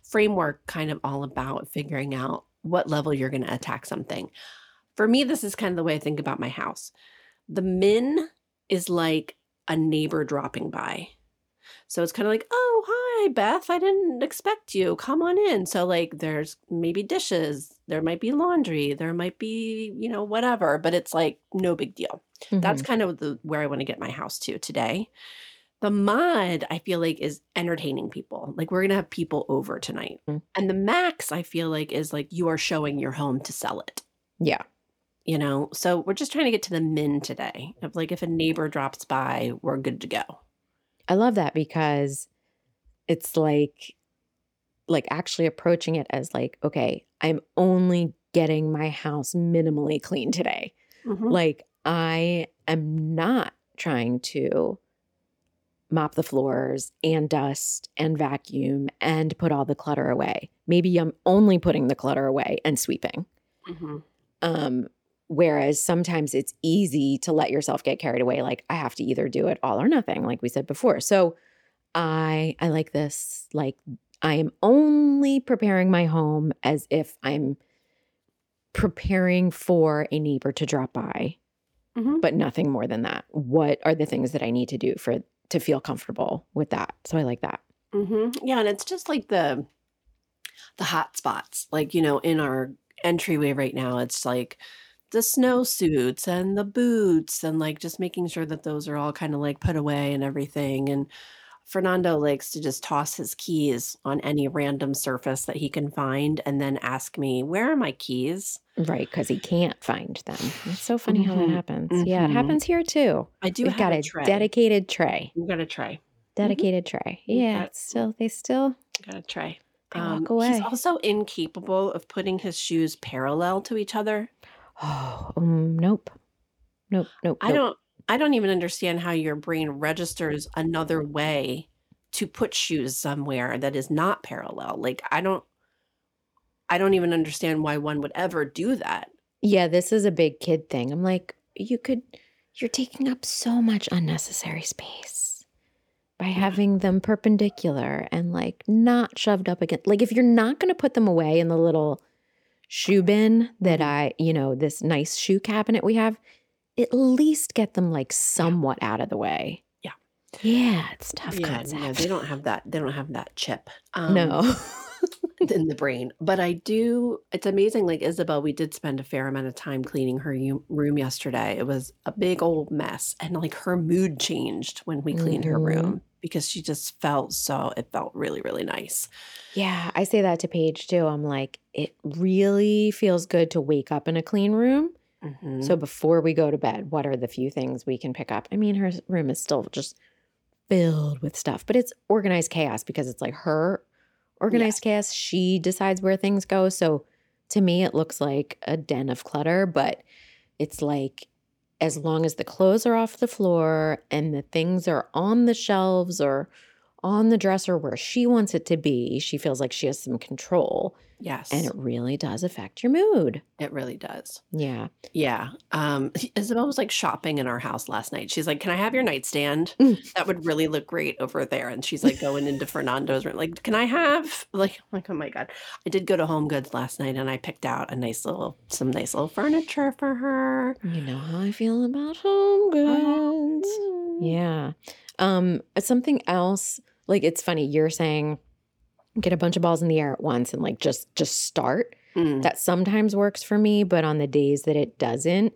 framework, kind of all about figuring out what level you're going to attack something. For me, this is kind of the way I think about my house. The Min is like a neighbor dropping by. So it's kind of like, oh, hi, Beth. I didn't expect you. Come on in. So, like, there's maybe dishes, there might be laundry, there might be, you know, whatever, but it's like no big deal. That's Mhm. kind of the where I want to get my house to today. The mod, I feel like, is entertaining people. Like, we're going to have people over tonight. Mm. And the max, I feel like, is like you are showing your home to sell it yeah. you know so we're just trying to get to the min today of like if a neighbor drops by we're good to go I love that because it's like like actually approaching it as like, okay, I'm only getting my house minimally clean today. Mhm. Like I am not trying to mop the floors and dust and vacuum and put all the clutter away. Maybe I'm only putting the clutter away and sweeping. Mhm. Um, whereas sometimes it's easy to let yourself get carried away. Like I have to either do it all or nothing, like we said before. So I I like this. Like I am only preparing my home as if I'm preparing for a neighbor to drop by, Mhm. but nothing more than that. What are the things that I need to do for to feel comfortable with that? So I like that. Mhm. yeah and it's just like the the hot spots like you know in our entryway right now it's like the snowsuits and the boots and like just making sure that those are all kind of like put away and everything and Fernando likes to just toss his keys on any random surface that he can find and then ask me, Where are my keys? Right, because he can't find them. It's so funny how that Mhm. happens. Yeah, it Mhm. happens here too. I do We've have got a a tray. dedicated tray. We've got a tray. Dedicated tray. We've Yeah, got- it's still they still Got a tray. they Um, walk away. He's also incapable of putting his shoes parallel to each other. Oh, <sighs> um, nope. Nope, nope, I nope. don't I don't even understand how your brain registers another way to put shoes somewhere that is not parallel. Like I don't I don't even understand why one would ever do that. Yeah, this is a big kid thing. I'm like, you could you're taking up so much unnecessary space by having them perpendicular and like not shoved up against like if you're not going to put them away in the little shoe bin that. I, you know, this nice shoe cabinet we have, at least get them like somewhat out of the way. Yeah. Yeah, it's tough Yeah, concept. no, they don't have that. They don't have that chip. Um, no. <laughs> in the brain. But I do, it's amazing. Like Isabel, we did spend a fair amount of time cleaning her u- room yesterday. It was a big old mess. And like her mood changed when we cleaned her Mhm. room because she just felt so, it felt really, really nice. Yeah, I say that to Paige too. I'm like, it really feels good to wake up in a clean room. Mhm. So before we go to bed, what are the few things we can pick up? I mean, her room is still just filled with stuff, but it's organized chaos because it's like her organized chaos. She decides where things go. So to me, it looks like a den of clutter, but it's like as long as the clothes are off the floor and the things are on the shelves or on the dresser where she wants it to be. She feels like she has some control. Yes. And it really does affect your mood. It really does. Yeah. Yeah. Um, <laughs> Isabel was like shopping in our house last night. She's like, Can I have your nightstand? Mm. That would really look great over there. And she's like going into Fernando's room. Like, can I have <laughs> like like, oh my God. I did go to Home Goods last night and I picked out a nice little some nice little furniture for her. You know how I feel about home goods. Yeah. Um, something else, like it's funny, you're saying get a bunch of balls in the air at once and like just just start. Mm. That sometimes works for me, but on the days that it doesn't,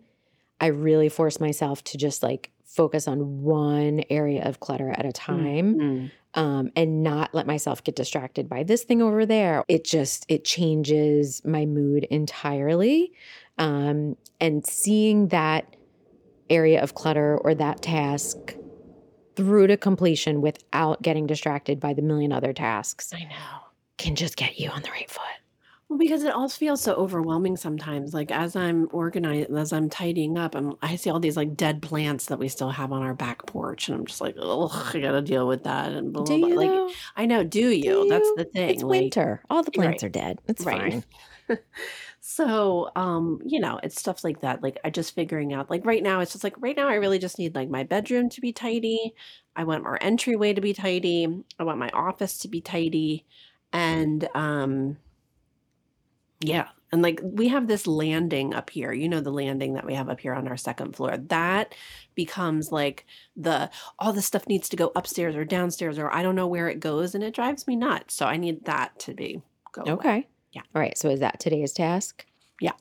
I really force myself to just like focus on one area of clutter at a time Mm. um, and not let myself get distracted by this thing over there. It just it changes my mood entirely. Um, and seeing that area of clutter or that task through to completion without getting distracted by the million other tasks I know. can just get you on the right foot. Well, because it all feels so overwhelming sometimes. Like as I'm organizing, as I'm tidying up, I'm, I see all these like dead plants that we still have on our back porch, and I'm just like, oh, I gotta deal with that. And blah, Do blah, blah. you Like though? I know, do you? Do That's the thing. It's like, winter. All the plants Right. are dead. It's Right. fine. <laughs> So, um, you know, it's stuff like that. Like I just figuring out like right now, it's just like right now I really just need like my bedroom to be tidy. I want our entryway to be tidy. I want my office to be tidy. And um yeah, and like we have this landing up here. You know the landing that we have up here on our second floor. That becomes like the all the stuff needs to go upstairs or downstairs or I don't know where it goes and it drives me nuts. So I need that to be go away. Okay. Yeah. All right. So is that today's task? Yeah.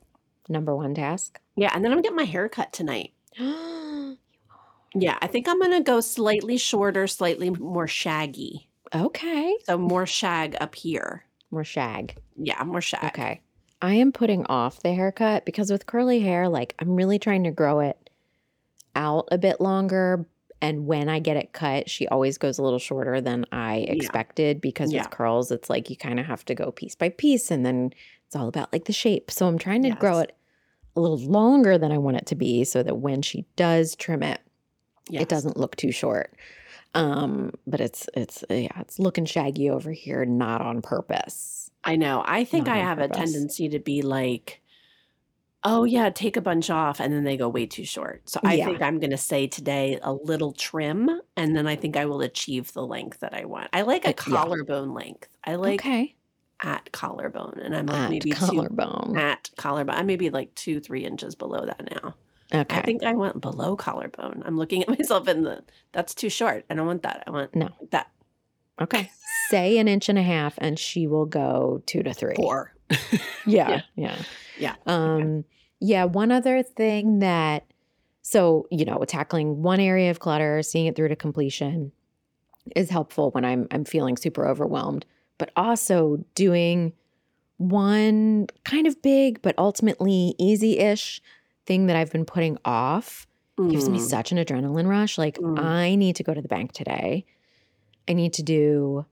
Number one task. Yeah, and then I'm getting my hair cut tonight. <gasps> Yeah, I think I'm gonna go slightly shorter, slightly more shaggy. okay. So more shag up here. More shag. Yeah, more shag. Okay. I am putting off the haircut because with curly hair, like I'm really trying to grow it out a bit longer. And when I get it cut, she always goes a little shorter than I expected because Yeah. with curls, it's like you kind of have to go piece by piece and then it's all about like the shape. So I'm trying to grow it a little longer than I want it to be so that when she does trim it, Yes. it doesn't look too short. Um, but it's it's yeah, it's looking shaggy over here, not on purpose. I know. I think Not I have a tendency to be like, oh yeah, take a bunch off, and then they go way too short. So I Yeah. think I'm gonna say today a little trim, and then I think I will achieve the length that I want. I like a yeah. collarbone length. I like okay. at collarbone, and I'm like At maybe two collarbone. at collarbone. I'm maybe like two, three inches below that now. Okay. I think I went below collarbone. I'm looking at <laughs> myself in the that's too short. I don't want that. I want No. that Okay. Say an inch and a half and she will go two to three. four. <laughs> Yeah. Yeah. Yeah. Um, yeah. One other thing that, so, you know, tackling one area of clutter, seeing it through to completion is helpful when I'm, I'm feeling super overwhelmed, but also doing one kind of big, but ultimately easy ish thing that I've been putting off gives me Mm. such an adrenaline rush. Like, Mm. I need to go to the bank today. I need to do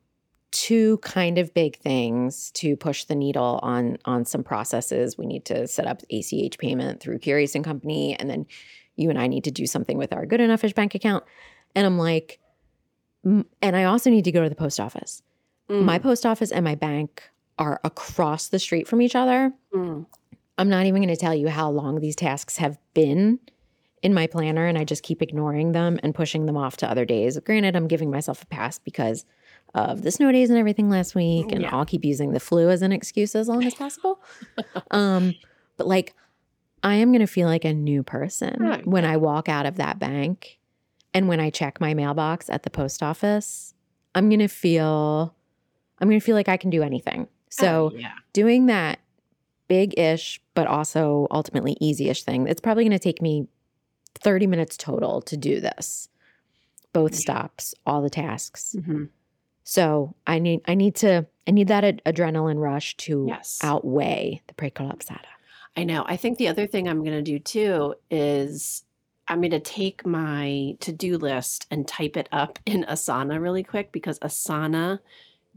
two kind of big things to push the needle on on some processes. We need to set up ACH payment through Curious and Company, and then you and I need to do something with our Good Enoughish bank account. And I'm like, and I also need to go to the post office. Mm. My post office and my bank are across the street from each other. Mm. I'm not even going to tell you how long these tasks have been in my planner, and I just keep ignoring them and pushing them off to other days. Granted, I'm giving myself a pass because of the snow days and everything last week, and Yeah. I'll keep using the flu as an excuse as long as possible. <laughs> um, but like, I am going to feel like a new person Right. when I walk out of that bank and when I check my mailbox at the post office. I'm going to feel, I'm going to feel like I can do anything. So, Oh, yeah. doing that big ish, but also ultimately easy ish thing, it's probably going to take me 30 minutes total to do this. Both Yeah. stops, all the tasks. Mhm. So I need I need to I need that ad- adrenaline rush to Yes. outweigh the precolapsada. I know. I think the other thing I'm going to do too is I'm going to take my to do list and type it up <laughs> in Asana really quick because Asana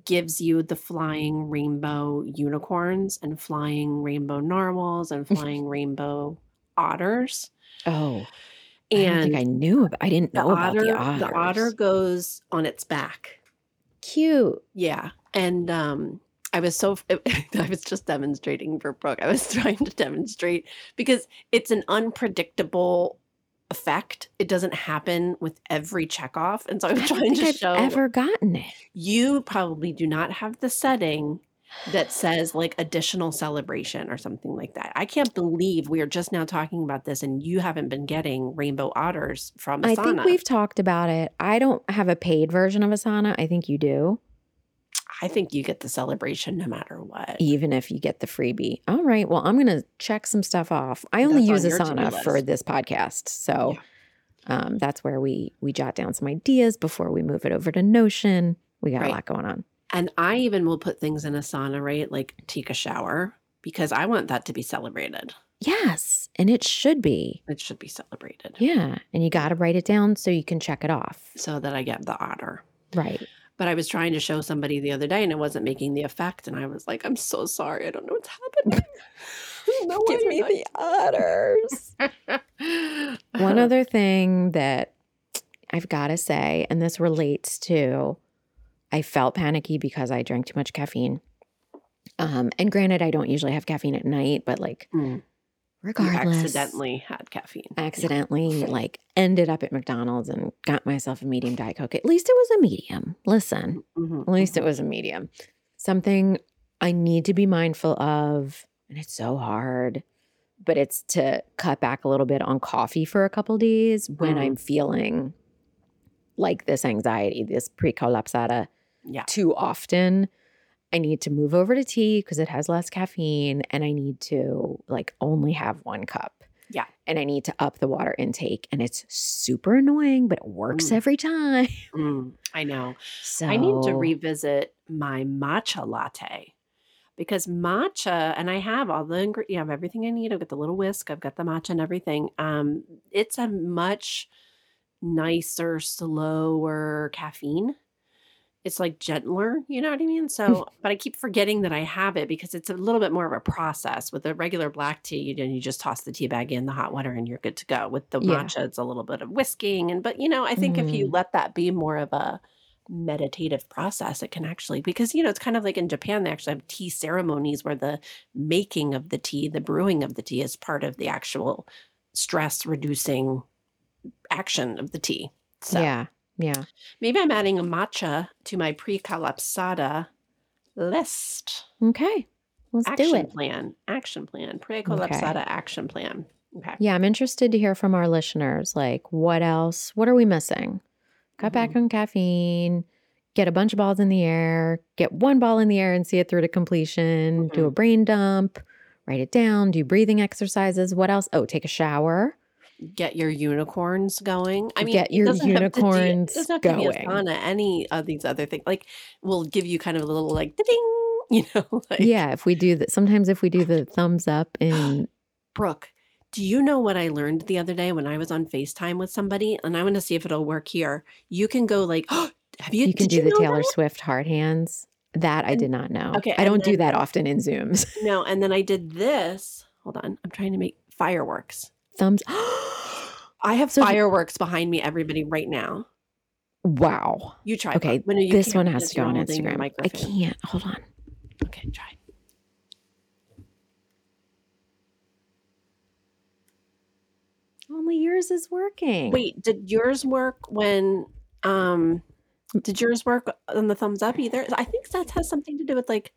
gives you the flying rainbow unicorns and flying rainbow narwhals and mm-hmm. flying rainbow otters. Oh, I And think I knew. About, I didn't know about otter, the otters. the otter goes on its back. Cute. Yeah. And um I was so <laughs> I was just demonstrating for Brooke. I was <laughs> trying to demonstrate because it's an unpredictable effect. It doesn't happen with every checkoff. And so I was I trying to I've show ever gotten it. you probably do not have the setting that says like additional celebration or something like that. I can't believe we are just now talking about this and you haven't been getting rainbow otters from Asana. I think we've talked about it. I don't have a paid version of Asana. I think you do, I think you get the celebration no matter what. even if you get the freebie. All right. Well, I'm going to check some stuff off. I only That's use on Asana for this podcast. So um, that's where we we jot down some ideas before we move it over to Notion. We got Right. a lot going on. And I even will put things in Asana, right? Like take a shower because I want that to be celebrated. Yes. And it should be. It should be celebrated Yeah. And you got to write it down so you can check it off. so that I get the otter. Right. But I was trying to show somebody the other day and it wasn't making the effect. And I was like, I'm so sorry. I don't know what's happening. <laughs> no, Give me the otters. One <laughs> other thing that I've got to say, and this relates to, I felt panicky because I drank too much caffeine. Um, and granted, I don't usually have caffeine at night, but like, Mm. You regardless, accidentally had caffeine. accidentally, like, ended up at McDonald's and got myself a medium Diet Coke. At least it was a medium. Listen, Mhm, at least it mhm. was a medium. Something I need to be mindful of, and it's so hard, but it's to cut back a little bit on coffee for a couple days when Mm. I'm feeling like this anxiety, this precolapsada Yeah. too often. I need to move over to tea because it has less caffeine and I need to like only have one cup. Yeah. And I need to up the water intake. And it's super annoying, but it works Mm. every time. Mm, I know. So I need to revisit my matcha latte because matcha, and I have all the ingre- you have everything I need. I've got the little whisk, I've got the matcha and everything. Um, it's a much nicer, slower caffeine. It's like gentler, you know what I mean? So, but I keep forgetting that I have it because it's a little bit more of a process. With a regular black tea, you, know, you just toss the tea bag in the hot water and you're good to go. With the Yeah. matcha, it's a little bit of whisking, and but you know, I think if you Mm. let that be more of a meditative process, it can actually because you know it's kind of like in Japan they actually have tea ceremonies where the making of the tea, the brewing of the tea, is part of the actual stress reducing action of the tea. So Yeah. Yeah. maybe I'm adding a matcha to my precolapsada list. Okay. Let's action do it. plan. Action plan. Precolapsada action plan. Okay. Yeah, I'm interested to hear from our listeners. Like, what else? What are we missing? Cut back mm-hmm. on caffeine, get a bunch of balls in the air, get one ball in the air and see it through to completion, do a mm-hmm. brain dump, write it down, do breathing exercises. What else? Oh, take a shower. Get your unicorns going. I mean, Get it your doesn't have to unicorns it doesn't have to be going. Any of these other things, like, will give you kind of a little like ding, <laughs> you know, like yeah, if we do that, sometimes if we do the thumbs up <gasps> in, Brooke, do you know what I learned the other day when I was on FaceTime with somebody? And I want to see if it'll work here. You can go like, <gasps> have you? you can do you the Taylor that? Swift hard hands. That I did not know. okay, I don't do that often in Zooms. No, and then I did this. Hold on, I'm trying to make fireworks. Thumbs. <gasps> I have So- fireworks behind me, everybody, right now. wow. You try. Okay, you this one has to go on Instagram. I can't. Hold on. Okay, try. Only yours is working. Wait, did yours work when? um Did yours work on the thumbs up either? I think that has something to do with like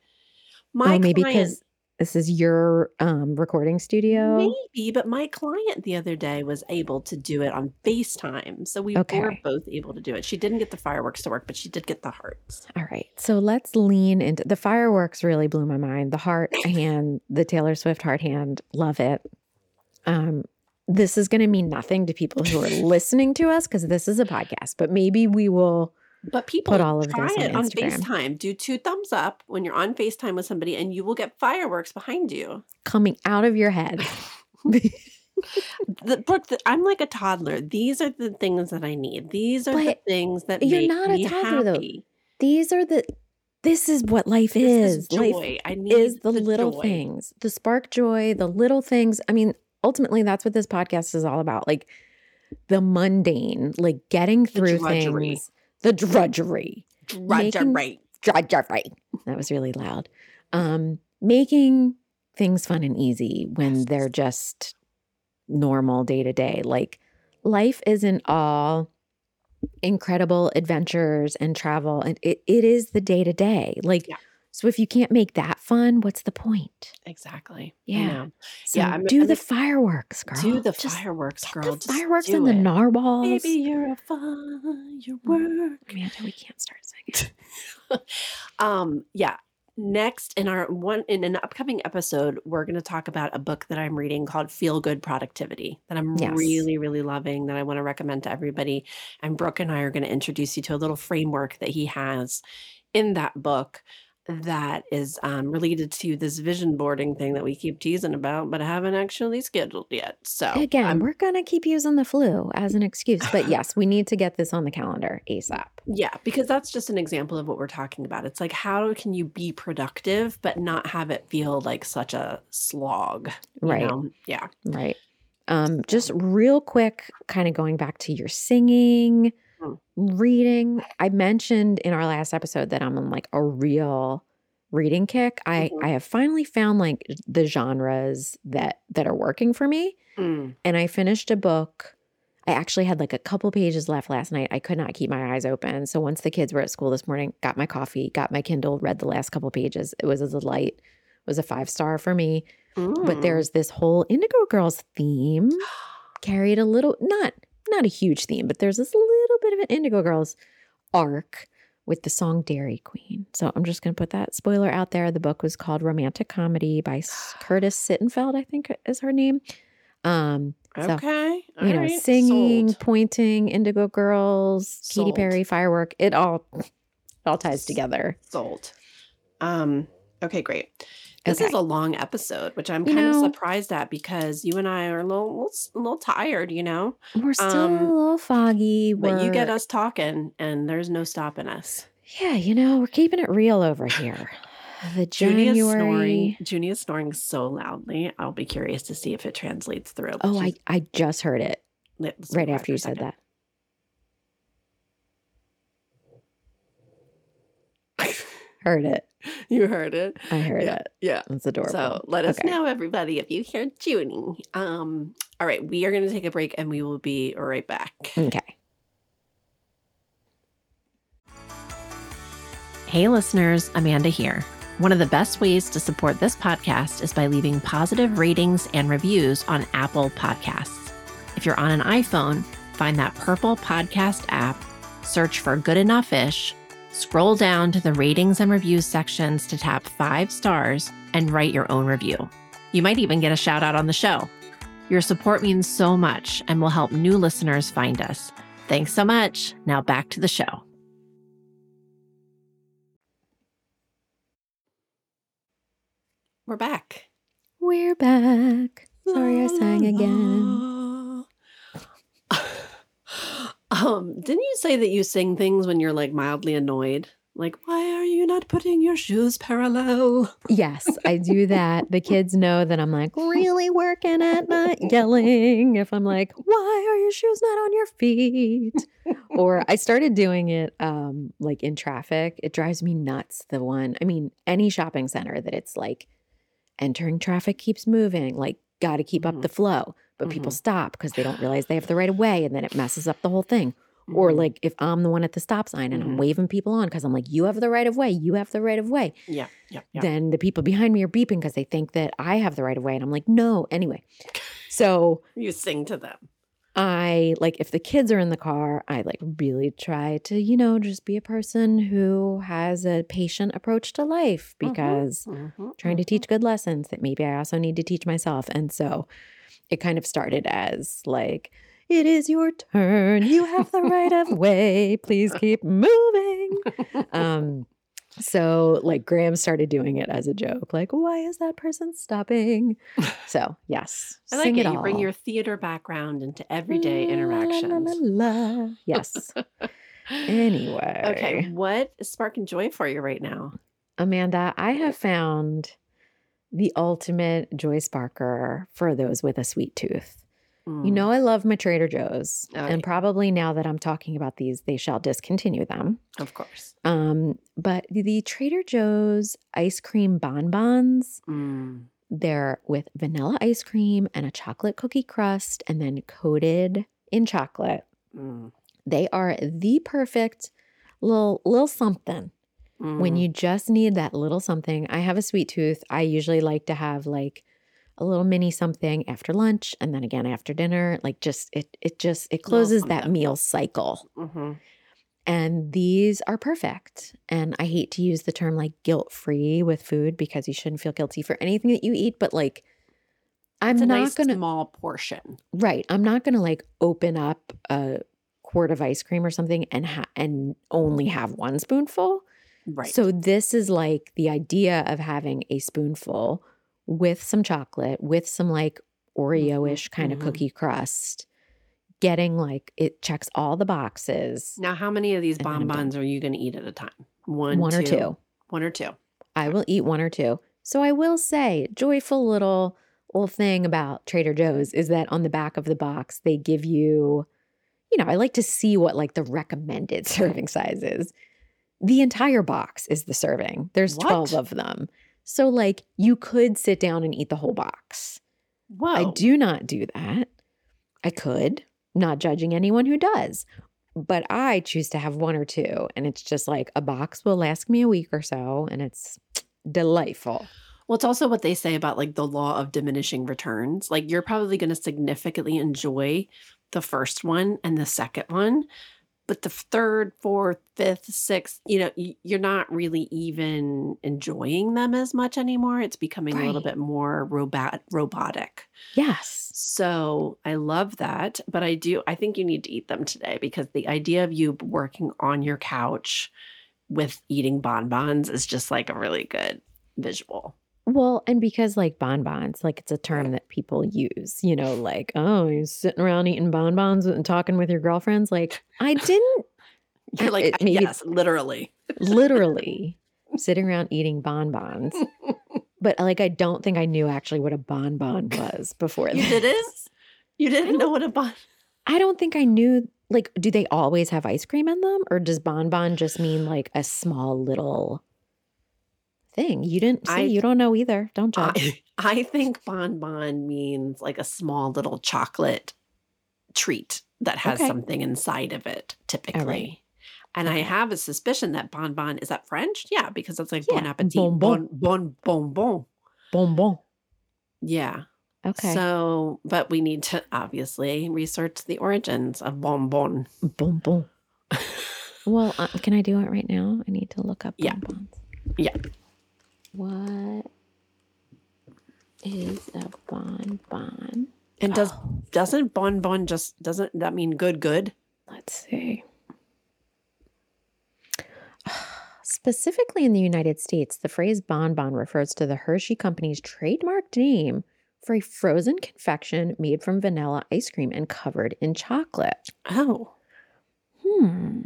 my oh, maybe client. because this is your um, recording studio. Maybe, but my client the other day was able to do it on FaceTime. So we were both able to do it. She didn't get the fireworks to work, but she did get the hearts. All right. So let's lean into the fireworks really blew my mind. The heart <laughs> hand, the Taylor Swift heart hand, love it. Um this is going to mean nothing to people who are listening to us because this is a podcast, but maybe we will But people Put all of try this on it on Instagram. FaceTime. Do two thumbs up when you're on FaceTime with somebody and you will get fireworks behind you. coming out of your head. <laughs> <laughs> The Brooke, the, I'm like a toddler. These are the things that I need. These are the things that you're not a toddler, though. These are the this is what life is. is Life joy. I need is the, little joy. things, the spark joy, the little things. I mean, ultimately, that's what this podcast is all about. Like the mundane, like getting through things, the drudgery, Drudgery. drudgery. That was really loud. Um, making things fun and easy when they're just normal day to day. Like life isn't all incredible adventures and travel, and it, it is the day to day. Like, Yeah. So if you can't make that fun, what's the point? Exactly. Yeah. So Yeah, I'm- do I'm the fireworks, girl. Do the Just fireworks, girl. The fireworks and the narwhals. Baby, you're a firework. Amanda, we can't start singing. <laughs> um, yeah. Next, in our one in an upcoming episode, we're going to talk about a book that I'm reading called Feel Good Productivity that I'm Yes. really, really loving that I want to recommend to everybody. And Brooke and I are going to introduce you to a little framework that he has in that book that is um, related to this vision boarding thing that we keep teasing about, but haven't actually scheduled yet. So Again, I'm- we're gonna keep using the flu as an excuse, but <laughs> yes, we need to get this on the calendar ASAP. Yeah, because that's just an example of what we're talking about. It's like how can you be productive but not have it feel like such a slog? Right. know? Yeah. Right. Um, just real quick, kind of going back to your singing. Reading. I mentioned in our last episode that I'm on like a real reading kick. I Mhm. I have finally found like the genres that that are working for me. Mm. And I finished a book. I actually had like a couple pages left last night. I could not keep my eyes open. So once the kids were at school this morning, got my coffee, got my Kindle, read the last couple pages. It was a delight. It was a five star for me. But Mm. there's this whole Indigo Girls theme carried a little not not a huge theme, but there's this little bit of an Indigo Girls arc with the song Dairy Queen. So I'm just going to put that spoiler out there. The book was called Romantic Comedy by <sighs> Curtis Sittenfeld, I think is her name. Um, so okay. you know, alright, singing, sold. pointing, Indigo Girls, Katy Perry, firework. It all it all ties together. Sold. Um, okay, great. This is a long episode, which I'm You kind of surprised at because you and I are a little, a little tired, you know. We're still Um, a little foggy. But you get us talking, and there's no stopping us. Yeah, you know, we're keeping it real over here. The Junie is snoring. January. Junie is snoring so loudly. I'll be curious to see if it translates through. Oh, I I just heard it right after you said that. <laughs> Heard it. <laughs> You heard it. I heard yeah, it. yeah. It's adorable. So let us Okay. know, everybody, if you hear Junie. Um, all right, we are going to take a break, and we will be right back. Okay. Hey, listeners, Amanda here. One of the best ways to support this podcast is by leaving positive ratings and reviews on Apple Podcasts. If you're on an iPhone, find that purple podcast app, search for Good Enough Ish, scroll down to the ratings and reviews sections to tap five stars and write your own review. You might even get a shout out on the show. Your support means so much and will help new listeners find us. Thanks so much. Now back to the show. We're back. We're back. Sorry I sang again. Um, didn't you say that you sing things when you're like mildly annoyed? Like, why are you not putting your shoes parallel? Yes, I do that. The kids know that I'm like really working at not yelling. If I'm like, why are your shoes not on your feet? Or I started doing it um like in traffic. It drives me nuts. The one, I mean, any shopping center that it's like entering traffic keeps moving, like got to keep up Mhm. the flow. But people stop because they don't realize they have the right of way and then it messes up the whole thing. Or Mhm. like if I'm the one at the stop sign and I'm Mhm. waving people on because I'm like, you have the right of way, you have the right of way yeah, yeah, yeah. then the people behind me are beeping because they think that I have the right of way. And I'm like, no. Anyway, <laughs> so you sing to them. I like if the kids are in the car, I like really try to, you know, just be a person who has a patient approach to life Mhm, because mhm, trying to mhm. teach good lessons that maybe I also need to teach myself. And so it kind of started as like, it is your turn. You have the right of way. Please <laughs> keep moving. Um, so like Graham started doing it as a joke, like, why is that person stopping? So yes, I like it. it You bring your theater background into everyday La, interactions. la, la. Yes. <laughs> Anyway. Okay, what is sparking joy for you right now? Amanda, I have found the ultimate joy sparker for those with a sweet tooth. You Mm. know, I love my Trader Joe's. Oh, and probably now that I'm talking about these, they shall discontinue them. of course. Um, but the Trader Joe's ice cream bonbons, Mm. they're with vanilla ice cream and a chocolate cookie crust and then coated in chocolate. Mm. They are the perfect little little something when Mm. you just need that little something. I have a sweet tooth. I usually like to have like a little mini something after lunch and then again after dinner. Like just it it just it closes that meal cycle. Mhm. And these are perfect. And I hate to use the term like guilt free with food because you shouldn't feel guilty for anything that you eat, but like I'm not nice going to small portion. right, I'm not going to like open up a quart of ice cream or something and ha- and only have one spoonful. Right. So this is like the idea of having a spoonful with some chocolate, with some like Oreo-ish kind of mhm. cookie crust, getting like it checks all the boxes. now, how many of these And then I'm done. bonbons are you going to eat at a time? One, One or two. One or two. I will eat one or two. So I will say, joyful little little thing about Trader Joe's is that on the back of the box they give you, you know, I like to see what like the recommended <laughs> serving size is. The entire box is the serving. There's 12 of them. So like you could sit down and eat the whole box. Whoa. I do not do that. I could, not judging anyone who does. But I choose to have one or two. And it's just like a box will last me a week or so. And it's delightful. Well, it's also what they say about like the law of diminishing returns. Like you're probably going to significantly enjoy the first one and the second one, but the third, fourth, fifth, sixth, you know, you're not really even enjoying them as much anymore. It's becoming a little bit more robot robotic. Yes. So I love that, but I do I think you need to eat them today because the idea of you working on your couch with eating bonbons is just like a really good visual. Well, and because like bonbons, like it's a term that people use, you know, like, oh, you're sitting around eating bonbons and talking with your girlfriends. Like, I <laughs> didn't You're like, it- maybe- yes, literally. literally <laughs> sitting around eating bonbons. <laughs> But like, I don't think I knew actually what a bonbon was before You this. didn't? You didn't know what a bon I don't think I knew. Like, do they always have ice cream in them, or does bonbon just mean like a small little thing? You didn't see. I- you don't know either. Don't judge. I, <laughs> I think bonbon means like a small little chocolate treat that has Okay. something inside of it, typically. And I have a suspicion that bonbon is that French? Yeah, because it's like Yeah, bon appetit. bonbon. Bon, bon, bonbon. bonbon. Yeah. Okay. So, but we need to obviously research the origins of bonbon. bonbon. <laughs> Well, uh, can I do it right now? I need to look up Yeah. bonbons. Yeah. What is a bonbon? And does Oh, doesn't bonbon just doesn't that mean good good? let's see. <sighs> Specifically in the United States, the phrase bonbon refers to the Hershey Company's trademarked name for a frozen confection made from vanilla ice cream and covered in chocolate. Oh, Hmm.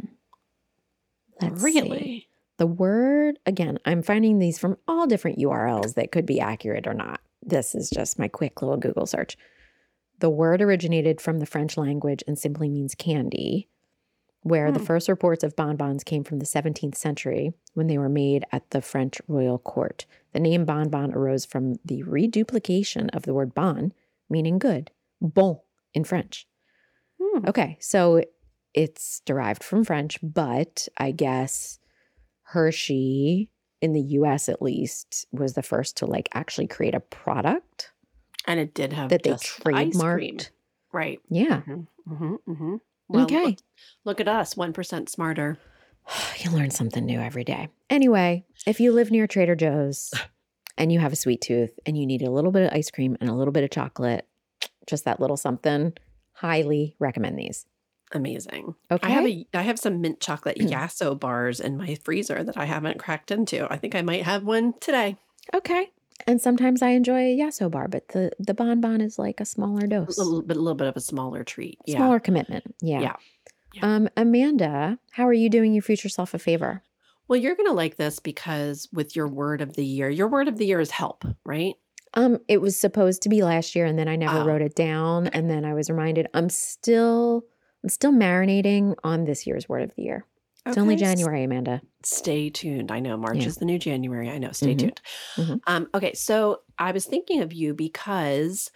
Let's see. The word, again, I'm finding these from all different URLs that could be accurate or not. This is just my quick little Google search. The word originated from the French language and simply means candy, where the Hmm. first reports of bonbons came from the 17th century when they were made at the French royal court. The name bonbon arose from the reduplication of the word bon, meaning good, bon in French. Hmm. Okay, so it's derived from French, but I guess Hershey, in the US at least, was the first to like actually create a product And it did have that they just ice cream. trademarked. Right. Yeah. Mm-hmm, mm-hmm. Well, okay. Look, look at us, 1% smarter. <sighs> You learn something new every day. Anyway, if you live near Trader Joe's <sighs> and you have a sweet tooth and you need a little bit of ice cream and a little bit of chocolate, just that little something, highly recommend these. Amazing. Okay. I have a I have some mint chocolate Yasso bars in my freezer that I haven't cracked into. I think I might have one today. okay. And sometimes I enjoy a Yasso bar, but the the bonbon is like a smaller dose. A little bit a little bit of a smaller treat. Yeah. Smaller commitment. Yeah. Yeah. Yeah. Um, Amanda, how are you doing your future self a favor? Well, you're going to like this because with your word of the year, your word of the year is help, right? Um, it was supposed to be last year, and then I never Oh. wrote it down. And then I was reminded I'm still I'm still marinating on this year's word of the year. It's only Okay, January, Amanda. Stay tuned. I know March Yeah. is the new January. I know. Stay Mhm. tuned. Mhm. Um, okay, so I was thinking of you because,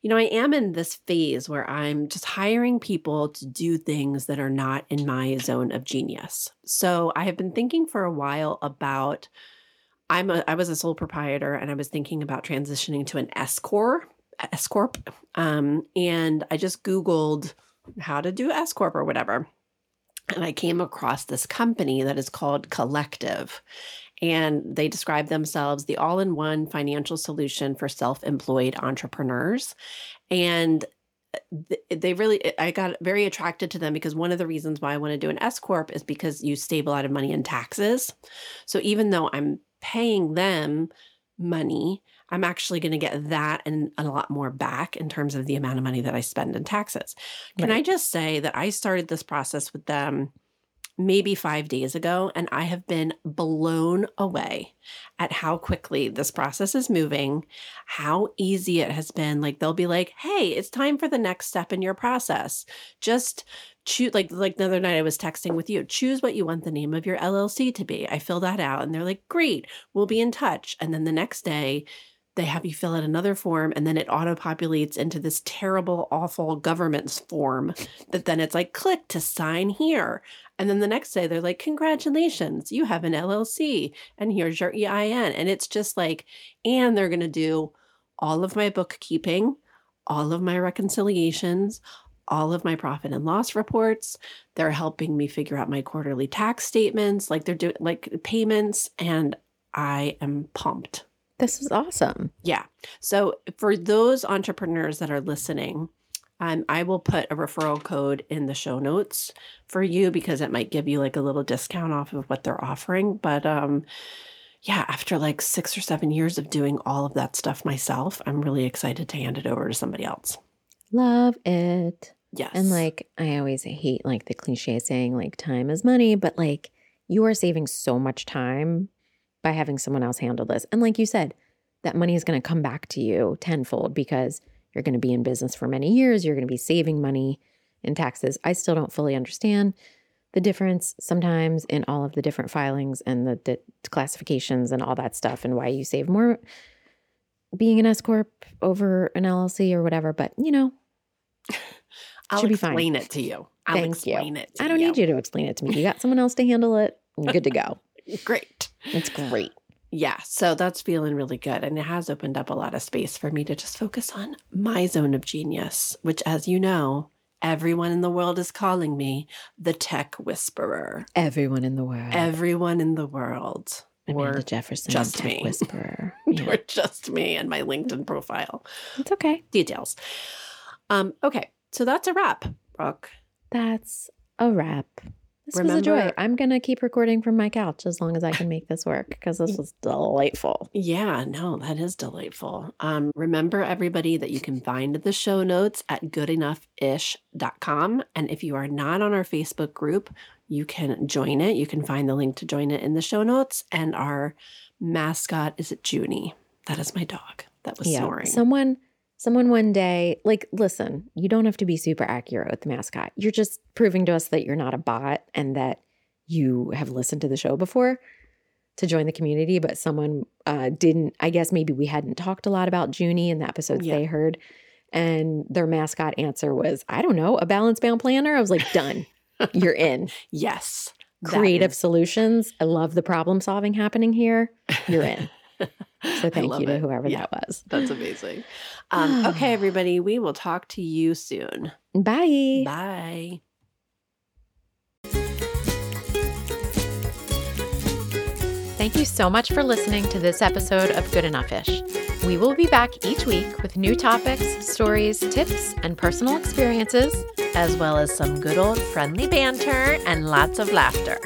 you know, I am in this phase where I'm just hiring people to do things that are not in my zone of genius. So I have been thinking for a while about. I'm a I was a sole proprietor and I was thinking about transitioning to an S corp, S corp, um, and I just Googled how to do S corp or whatever, and I came across this company that is called Collective, and they describe themselves the all-in-one financial solution for self-employed entrepreneurs, and uh, they really i got very attracted to them because one of the reasons why i want to do an s corp is because you save a lot of money in taxes. So even though i'm paying them money i'm actually going to get that and a lot more back in terms of the amount of money that i spend in taxes can i just say that i started this process with them maybe five days ago and i have been blown away at how quickly this process is moving how easy it has been. Like they'll be like, "Hey, it's time for the next step in your process. Just choose like like the other night I was texting with you. Choose what you want the name of your LLC to be." I fill that out and they're like, "Great. We'll be in touch." And then the next day they have you fill out another form and then it auto populates into this terrible awful government's form that then it's like click to sign here. And then the next day they're like, "Congratulations, you have an LLC and here's your EIN." And it's just like and they're going to do all of my bookkeeping, all of my reconciliations, all of my profit and loss reports. They're helping me figure out my quarterly tax statements, like they're doing like payments, and I am pumped. This is awesome. Yeah. So for those entrepreneurs that are listening, um, I will put a referral code in the show notes for you because it might give you like a little discount off of what they're offering. But um, yeah, after like six or seven years of doing all of that stuff myself, I'm really excited to hand it over to somebody else. Love it. Yes. And like I always hate like the cliche saying like time is money, but like you are saving so much time by having someone else handle this. And like you said, that money is going to come back to you tenfold because you're going to be in business for many years, you're going to be saving money in taxes. I still don't fully understand the difference sometimes in all of the different filings and the, the classifications and all that stuff and why you save more being an S corp over an LLC or whatever, but you know, <laughs> I'll should be fine. explain it to you. I'll Thank you. explain it to I don't need you to explain it to me. You got someone else to handle it. You're good to go. <laughs> Great. It's great. Yeah, so that's feeling really good. And it has opened up a lot of space for me to just focus on my zone of genius, which, as you know, everyone in the world is calling me the tech whisperer. Everyone in the world. Everyone in the world. Amanda Or, Jefferson, just tech me. whisperer. <laughs> Yeah. or just me and my LinkedIn profile. it's okay. Details. Um, okay, so that's a wrap, Brooke. That's a wrap. This was a joy. I'm gonna keep recording from my couch as long as I can make this work because this was delightful. Yeah, no, that is delightful. Um, remember, everybody, that you can find the show notes at goodenoughish.com. And if you are not on our Facebook group, you can join it. You can find the link to join it in the show notes. And our mascot is Junie. That is my dog that was snoring. Someone someone one day, like, listen, you don't have to be super accurate with the mascot. You're just proving to us that you're not a bot and that you have listened to the show before to join the community. But someone uh, didn't, I guess maybe we hadn't talked a lot about Junie in the episodes Yeah. they heard. And their mascot answer was, I don't know, a balance bound planner. I was like, done. You're in. <laughs> yes. Creative solutions. I love the problem solving happening here. You're in. <laughs> So thank you to it. whoever Yeah, that was. That's amazing. Um, <sighs> okay, everybody, we will talk to you soon. Bye. Bye. Thank you so much for listening to this episode of Good Enough Ish. We will be back each week with new topics, stories, tips, and personal experiences. as well as some good old friendly banter and lots of laughter.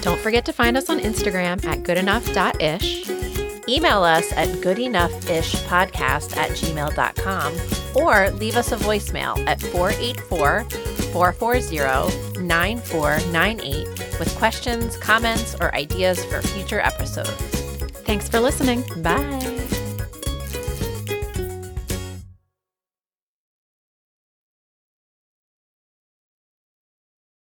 Don't forget to find us on Instagram at goodenough.ish. Email us at goodenoughishpodcast at gmail.com or leave us a voicemail at 484 440 9498 with questions, comments, or ideas for future episodes. Thanks for listening. Bye.